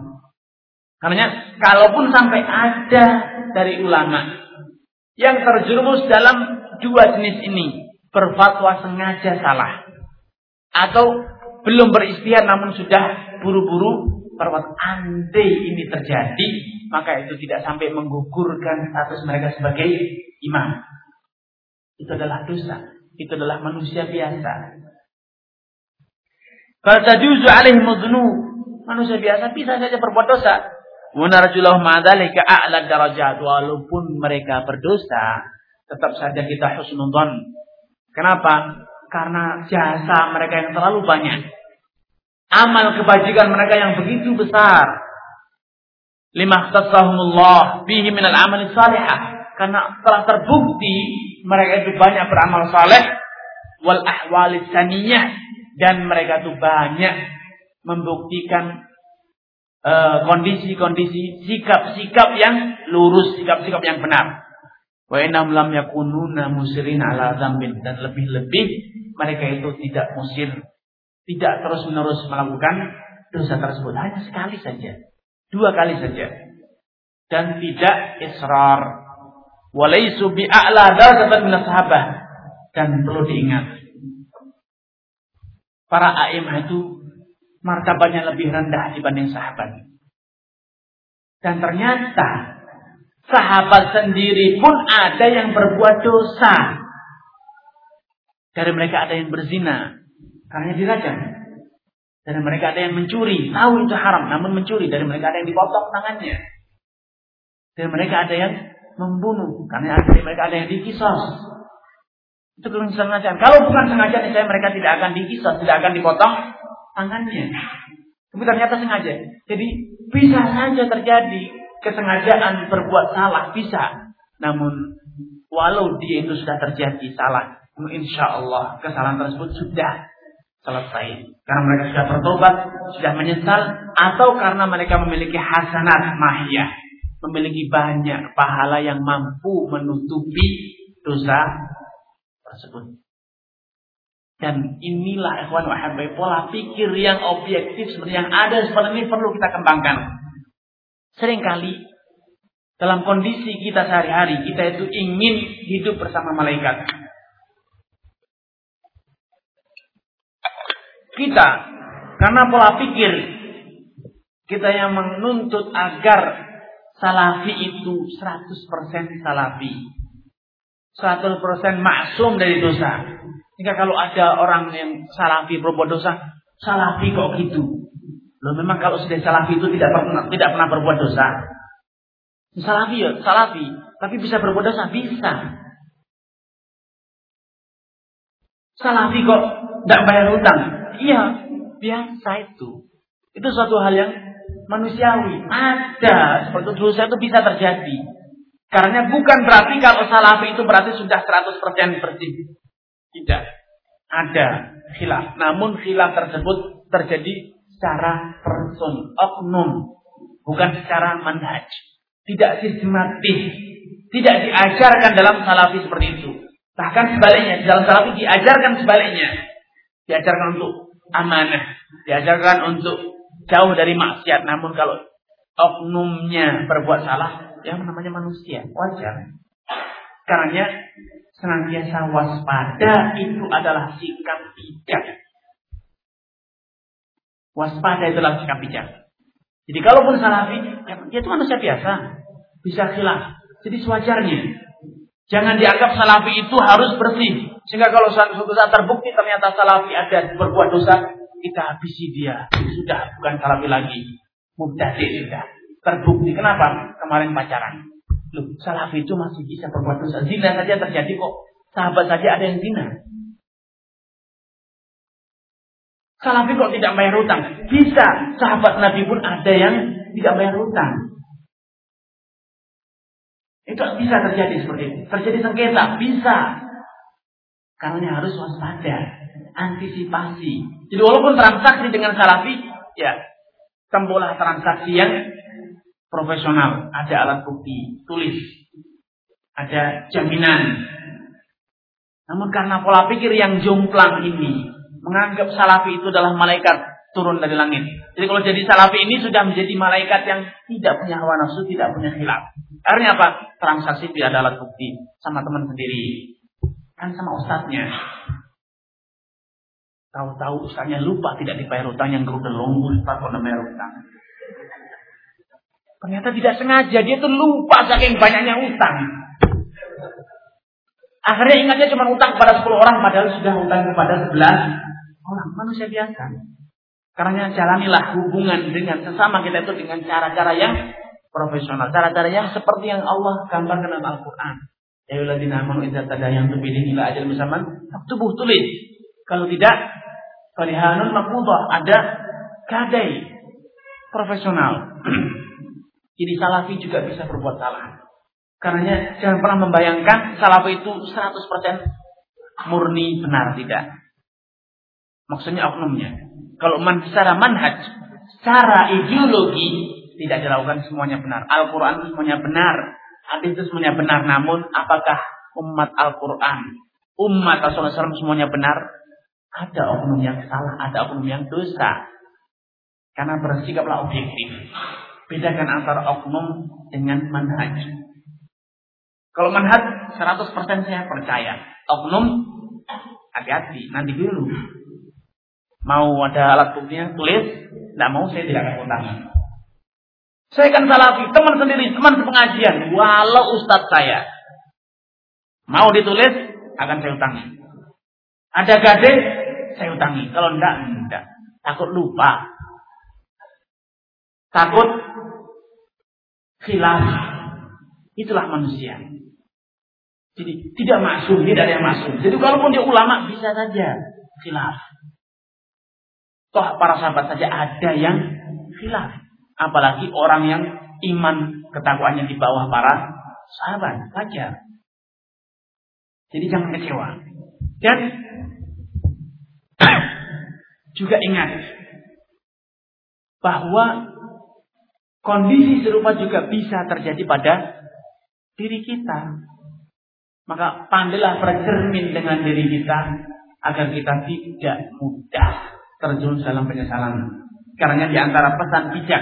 Karena kalaupun sampai ada dari ulama yang terjerumus dalam dua jenis ini, berfatwa sengaja salah atau belum beristiar namun sudah buru-buru berbuat andai ini terjadi, maka itu tidak sampai menggugurkan status mereka sebagai imam. Itu adalah dosa. Itu adalah manusia biasa. Fatajuzu alaihim dzunub. Manusia biasa bisa saja berbuat dosa. Wa narjulahu ma'dzalika a'la darajat walaupun mereka berdosa, tetap saja kita husnudzon. Kenapa? Karena jasa mereka yang terlalu banyak. Amal kebajikan mereka yang begitu besar. Lima khtasahumullah bihi minal amali salihah. Karena telah terbukti mereka itu banyak beramal saleh wal ahwali saniyah dan mereka itu banyak membuktikan eh, kondisi-kondisi uh, sikap-sikap yang lurus, sikap-sikap yang benar. Wa innahum lam yakununa musirin ala dan lebih-lebih mereka itu tidak musir, tidak terus-menerus melakukan dosa tersebut hanya sekali saja, dua kali saja. Dan tidak israr Walaisu bi'a'la darajatan min sahabat dan perlu diingat para a'imah itu martabatnya lebih rendah dibanding sahabat. Dan ternyata sahabat sendiri pun ada yang berbuat dosa. Dari mereka ada yang berzina karena dirajam. Dari mereka ada yang mencuri, tahu itu haram namun mencuri. Dari mereka ada yang dipotong tangannya. Dari mereka ada yang membunuh. Karena dari mereka ada yang dikisos. Itu kesengajaan. Kalau bukan sengaja, saya mereka tidak akan dikisos, tidak akan dipotong tangannya. Tapi ternyata sengaja. Jadi bisa saja terjadi kesengajaan berbuat salah bisa. Namun walau dia itu sudah terjadi salah, insya Allah kesalahan tersebut sudah selesai. Karena mereka sudah bertobat, sudah menyesal, atau karena mereka memiliki hasanat mahiyah memiliki banyak pahala yang mampu menutupi dosa tersebut. Dan inilah ikhwan wahabai pola pikir yang objektif seperti yang ada seperti ini perlu kita kembangkan. Seringkali dalam kondisi kita sehari-hari kita itu ingin hidup bersama malaikat. Kita karena pola pikir kita yang menuntut agar salafi itu 100% salafi. 100% maksum dari dosa. Jika kalau ada orang yang salafi berbuat dosa, salafi kok gitu. Loh memang kalau sudah salafi itu tidak pernah tidak pernah berbuat dosa. Salafi ya, salafi, tapi bisa berbuat dosa bisa. Salafi kok tidak bayar hutang? Iya, biasa itu. Itu suatu hal yang manusiawi. Ada seperti dosa itu bisa terjadi. Karena bukan berarti kalau salafi itu berarti sudah 100% bersih. Tidak. Ada khilaf. Namun khilaf tersebut terjadi secara person, oknum. Bukan secara manhaj. Tidak sistematis. Tidak diajarkan dalam salafi seperti itu. Bahkan sebaliknya. Dalam salafi diajarkan sebaliknya. Diajarkan untuk amanah. Diajarkan untuk jauh dari maksiat. Namun kalau oknumnya berbuat salah, yang namanya manusia. Wajar. Karena senantiasa waspada itu adalah sikap bijak. Waspada itulah sikap bijak. Jadi kalaupun salafi, ya, dia itu manusia biasa. Bisa khilaf. Jadi sewajarnya. Jangan dianggap salafi itu harus bersih. Sehingga kalau suatu saat terbukti ternyata salafi ada berbuat dosa, kita habisi dia. Sudah bukan salafi lagi. Mubtadi sudah. Terbukti. Kenapa? Kemarin pacaran. Loh, salafi itu masih bisa berbuat dosa. Zina saja terjadi kok. Sahabat saja ada yang zina. Salafi kok tidak bayar hutang? Bisa. Sahabat Nabi pun ada yang tidak bayar hutang. Itu bisa terjadi seperti itu. Terjadi sengketa. Bisa. Karena harus waspada. Antisipasi. Jadi walaupun transaksi dengan salafi, ya tempuhlah transaksi yang profesional, ada alat bukti, tulis, ada jaminan. Namun karena pola pikir yang jomplang ini menganggap salafi itu adalah malaikat turun dari langit. Jadi kalau jadi salafi ini sudah menjadi malaikat yang tidak punya hawa nafsu, tidak punya khilaf. Akhirnya apa? Transaksi tidak ada alat bukti sama teman sendiri. Kan sama ustadznya. Tahu-tahu ustadznya lupa tidak dibayar utang yang gerudelong ustadz kok namanya utang. Ternyata tidak sengaja dia tuh lupa saking banyaknya utang. Akhirnya ingatnya cuma utang kepada 10 orang padahal sudah utang kepada 11 orang manusia biasa. Karena jalanilah hubungan dengan sesama kita itu dengan cara-cara yang profesional, cara-cara yang seperti yang Allah gambarkan dalam Al-Qur'an. Ayyuhalladzina amanu idza tadayantum bihi ila ajalin musamman tubuh tulis. Kalau tidak falihanun maqbudah ada kadai profesional. Jadi salafi juga bisa berbuat salah. Karena jangan pernah membayangkan salafi itu 100% murni benar tidak. Maksudnya oknumnya. Kalau man, secara manhaj, secara ideologi tidak dilakukan semuanya benar. Al-Quran semuanya benar. Hadis itu semuanya benar. Namun apakah umat Al-Quran, umat Rasulullah SAW semuanya benar? Ada oknum yang salah, ada oknum yang dosa. Karena bersikaplah objektif. Bedakan antara oknum dengan manhaj. Kalau manhaj 100% saya percaya. Oknum hati-hati, nanti dulu. Mau ada alat buktinya, tulis. Tidak mau, saya tidak akan utangi. Saya kan salafi, teman sendiri, teman sepengajian. Walau ustadz saya. Mau ditulis, akan saya utangi. Ada gade, saya utangi. Kalau enggak, enggak. Takut lupa. Takut khilaf. Itulah manusia. Jadi tidak masuk, tidak ada yang masuk. Jadi kalaupun dia ulama bisa saja khilaf. Toh para sahabat saja ada yang khilaf. Apalagi orang yang iman ketakwaannya di bawah para sahabat. Wajar. Jadi jangan kecewa. Dan juga ingat bahwa Kondisi serupa juga bisa terjadi pada diri kita. Maka pandailah bercermin dengan diri kita agar kita tidak mudah terjun dalam penyesalan. Karena di antara pesan bijak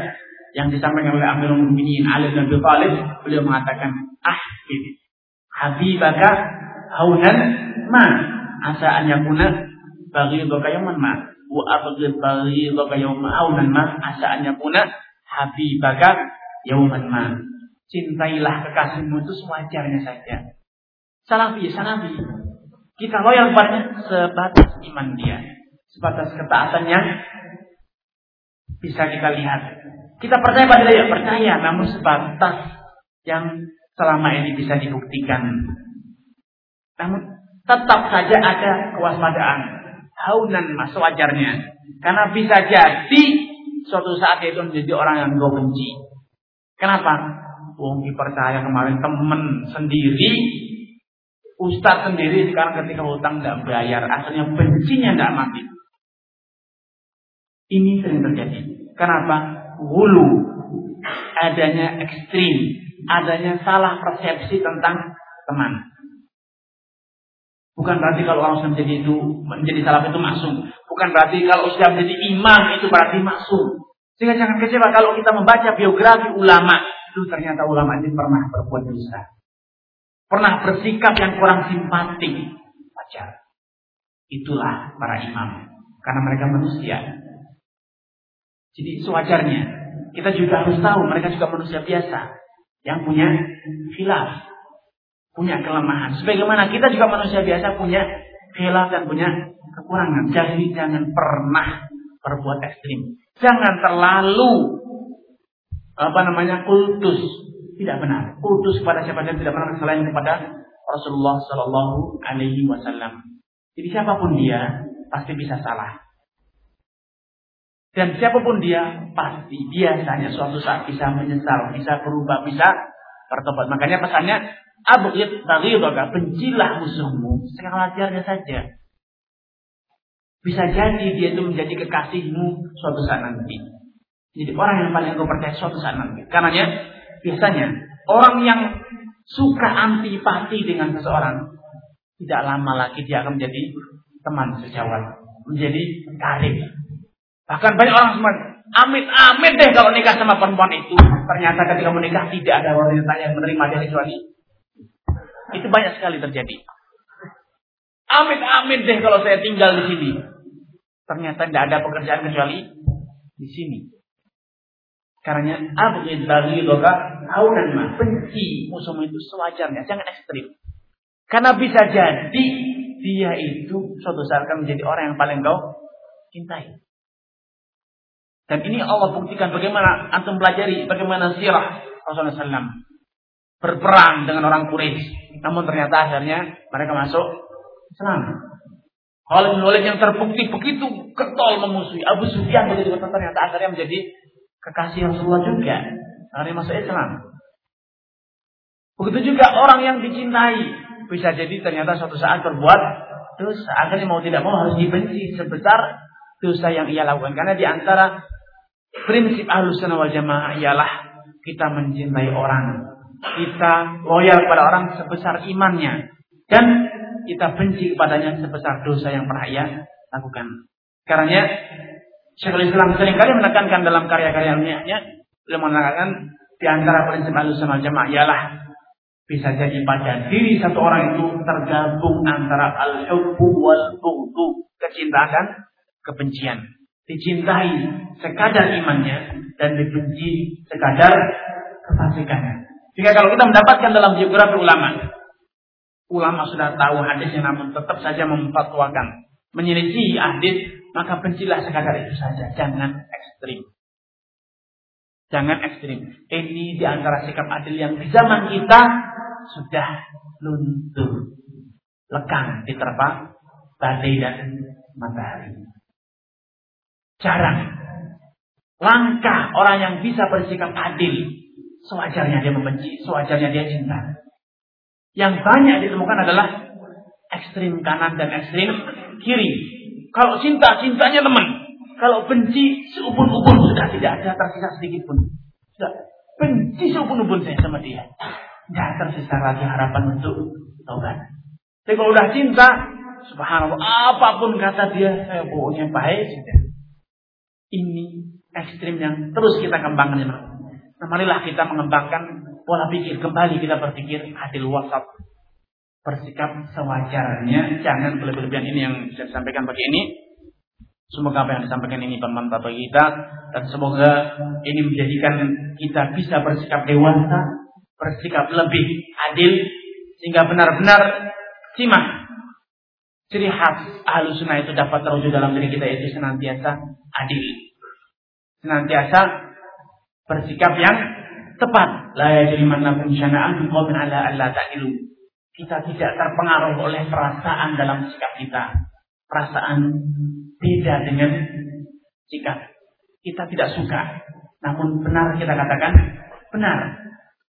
yang disampaikan oleh Amirul Mukminin Ali bin Abi Thalib, beliau mengatakan, "Ah, ini habibaka haunan ma asa an yakuna bagi yaman ma." wa abghid baghidaka yawma aunan ma asa an yakuna habibaka yauman ma. Cintailah kekasihmu itu sewajarnya saja. Salafi, salafi. Kita loyal padanya sebatas iman dia. Sebatas ketaatan yang bisa kita lihat. Kita percaya pada dia, percaya. Namun sebatas yang selama ini bisa dibuktikan. Namun tetap saja ada kewaspadaan. Haunan mas sewajarnya. Karena bisa jadi suatu saat itu menjadi orang yang gue benci. Kenapa? Wong dipercaya kemarin temen sendiri, ustaz sendiri sekarang ketika hutang tidak bayar, asalnya bencinya tidak mati. Ini sering terjadi. Kenapa? Hulu, adanya ekstrim, adanya salah persepsi tentang teman. Bukan berarti kalau orang sudah menjadi itu menjadi salah itu masuk. Bukan berarti kalau sudah menjadi imam itu berarti masuk. Sehingga jangan kecewa kalau kita membaca biografi ulama itu ternyata ulama ini pernah berbuat dosa. Pernah bersikap yang kurang simpatik. Wajar. Itulah para imam. Karena mereka manusia. Jadi sewajarnya. Kita juga harus tahu mereka juga manusia biasa. Yang punya khilaf. Punya kelemahan. Sebagaimana kita juga manusia biasa punya khilaf dan punya kekurangan. Jadi jangan pernah berbuat ekstrim. Jangan terlalu apa namanya kultus tidak benar. Kultus kepada siapa saja tidak benar selain kepada Rasulullah Shallallahu Alaihi Wasallam. Jadi siapa pun dia pasti bisa salah. Dan siapa pun dia pasti biasanya suatu saat bisa menyesal, bisa berubah, bisa bertobat. Makanya pesannya abghid baghidaka, bencilah musuhmu sewajarnya saja. Bisa jadi dia itu menjadi kekasihmu suatu saat nanti. Jadi orang yang paling engkau percaya suatu saat nanti. Karena biasanya orang yang suka antipati dengan seseorang tidak lama lagi dia akan menjadi teman sejawat, menjadi karib. Bahkan banyak orang semua amit-amit deh kalau nikah sama perempuan itu. Ternyata ketika menikah tidak ada wanita yang menerima dia kecuali itu banyak sekali terjadi. Amit-amit deh kalau saya tinggal di sini. Ternyata tidak ada pekerjaan kecuali di sini. Karena abghid baghidaka aunan ma. Benci musuhmu itu sewajarnya, jangan ekstrim. Karena bisa jadi dia itu suatu saat akan menjadi orang yang paling kau cintai. Dan ini Allah buktikan bagaimana antum pelajari bagaimana sirah Rasulullah SAW berperang dengan orang Quraisy. Namun ternyata akhirnya mereka masuk Islam. Khalid bin Walid yang terbukti begitu ketol memusuhi Abu Sufyan begitu ternyata akhirnya menjadi kekasih Rasulullah juga dari masa Islam. Begitu juga orang yang dicintai bisa jadi ternyata suatu saat berbuat dosa. Akhirnya mau tidak mau harus dibenci sebesar dosa yang ia lakukan. Karena di antara prinsip ahlus sunnah wal jamaah ialah kita mencintai orang. Kita loyal kepada orang sebesar imannya. Dan kita benci kepadanya sebesar dosa yang pernah ia lakukan. Karena Syekhul Islam sering kali menekankan dalam karya-karyanya, beliau menekankan di antara prinsip alusan jamaah ialah bisa jadi pada diri satu orang itu tergabung antara al-hubbu wal bughdu, kecintaan kebencian. Dicintai sekadar imannya dan dibenci sekadar kefasikannya. Jika kalau kita mendapatkan dalam biografi ulama, ulama sudah tahu hadisnya namun tetap saja memfatwakan, menyelisih hadis maka bencilah sekadar itu saja, jangan ekstrim. Jangan ekstrim. Ini di antara sikap adil yang di zaman kita sudah luntur. Lekang diterpa badai dan matahari. Jarang. Langkah orang yang bisa bersikap adil. Sewajarnya dia membenci, sewajarnya dia cinta. Yang banyak ditemukan adalah ekstrim kanan dan ekstrim kiri. Kalau cinta, cintanya teman. Kalau benci, seubun-ubun sudah tidak ada tersisa sedikit pun. Sudah benci seubun-ubun saya sama dia. Tidak tersisa lagi harapan untuk taubat. Tapi kalau udah cinta, subhanallah, apa pun kata dia, saya pokoknya baik saja. Ini ekstrim yang terus kita kembangkan. Nah, marilah kita mengembangkan pola pikir. Kembali kita berpikir adil wasat bersikap sewajarnya, jangan berlebihan ini yang saya sampaikan pagi ini. Semoga apa yang disampaikan ini bermanfaat bagi kita dan semoga ini menjadikan kita bisa bersikap dewasa, bersikap lebih adil sehingga benar-benar simak ciri khas ahlu sunnah itu dapat terwujud dalam diri kita yaitu senantiasa adil, senantiasa bersikap yang tepat. La yajrimannakum syana'an qaumin ala alla ta'dilu. Kita tidak terpengaruh oleh perasaan dalam sikap kita. Perasaan beda dengan sikap. Kita tidak suka. Namun benar kita katakan benar.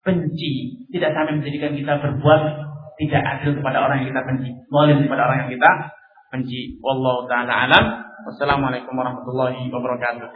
Benci tidak sampai menjadikan kita berbuat tidak adil kepada orang yang kita benci. Zalim kepada orang yang kita benci. Wallahu taala alam. Wassalamualaikum warahmatullahi wabarakatuh.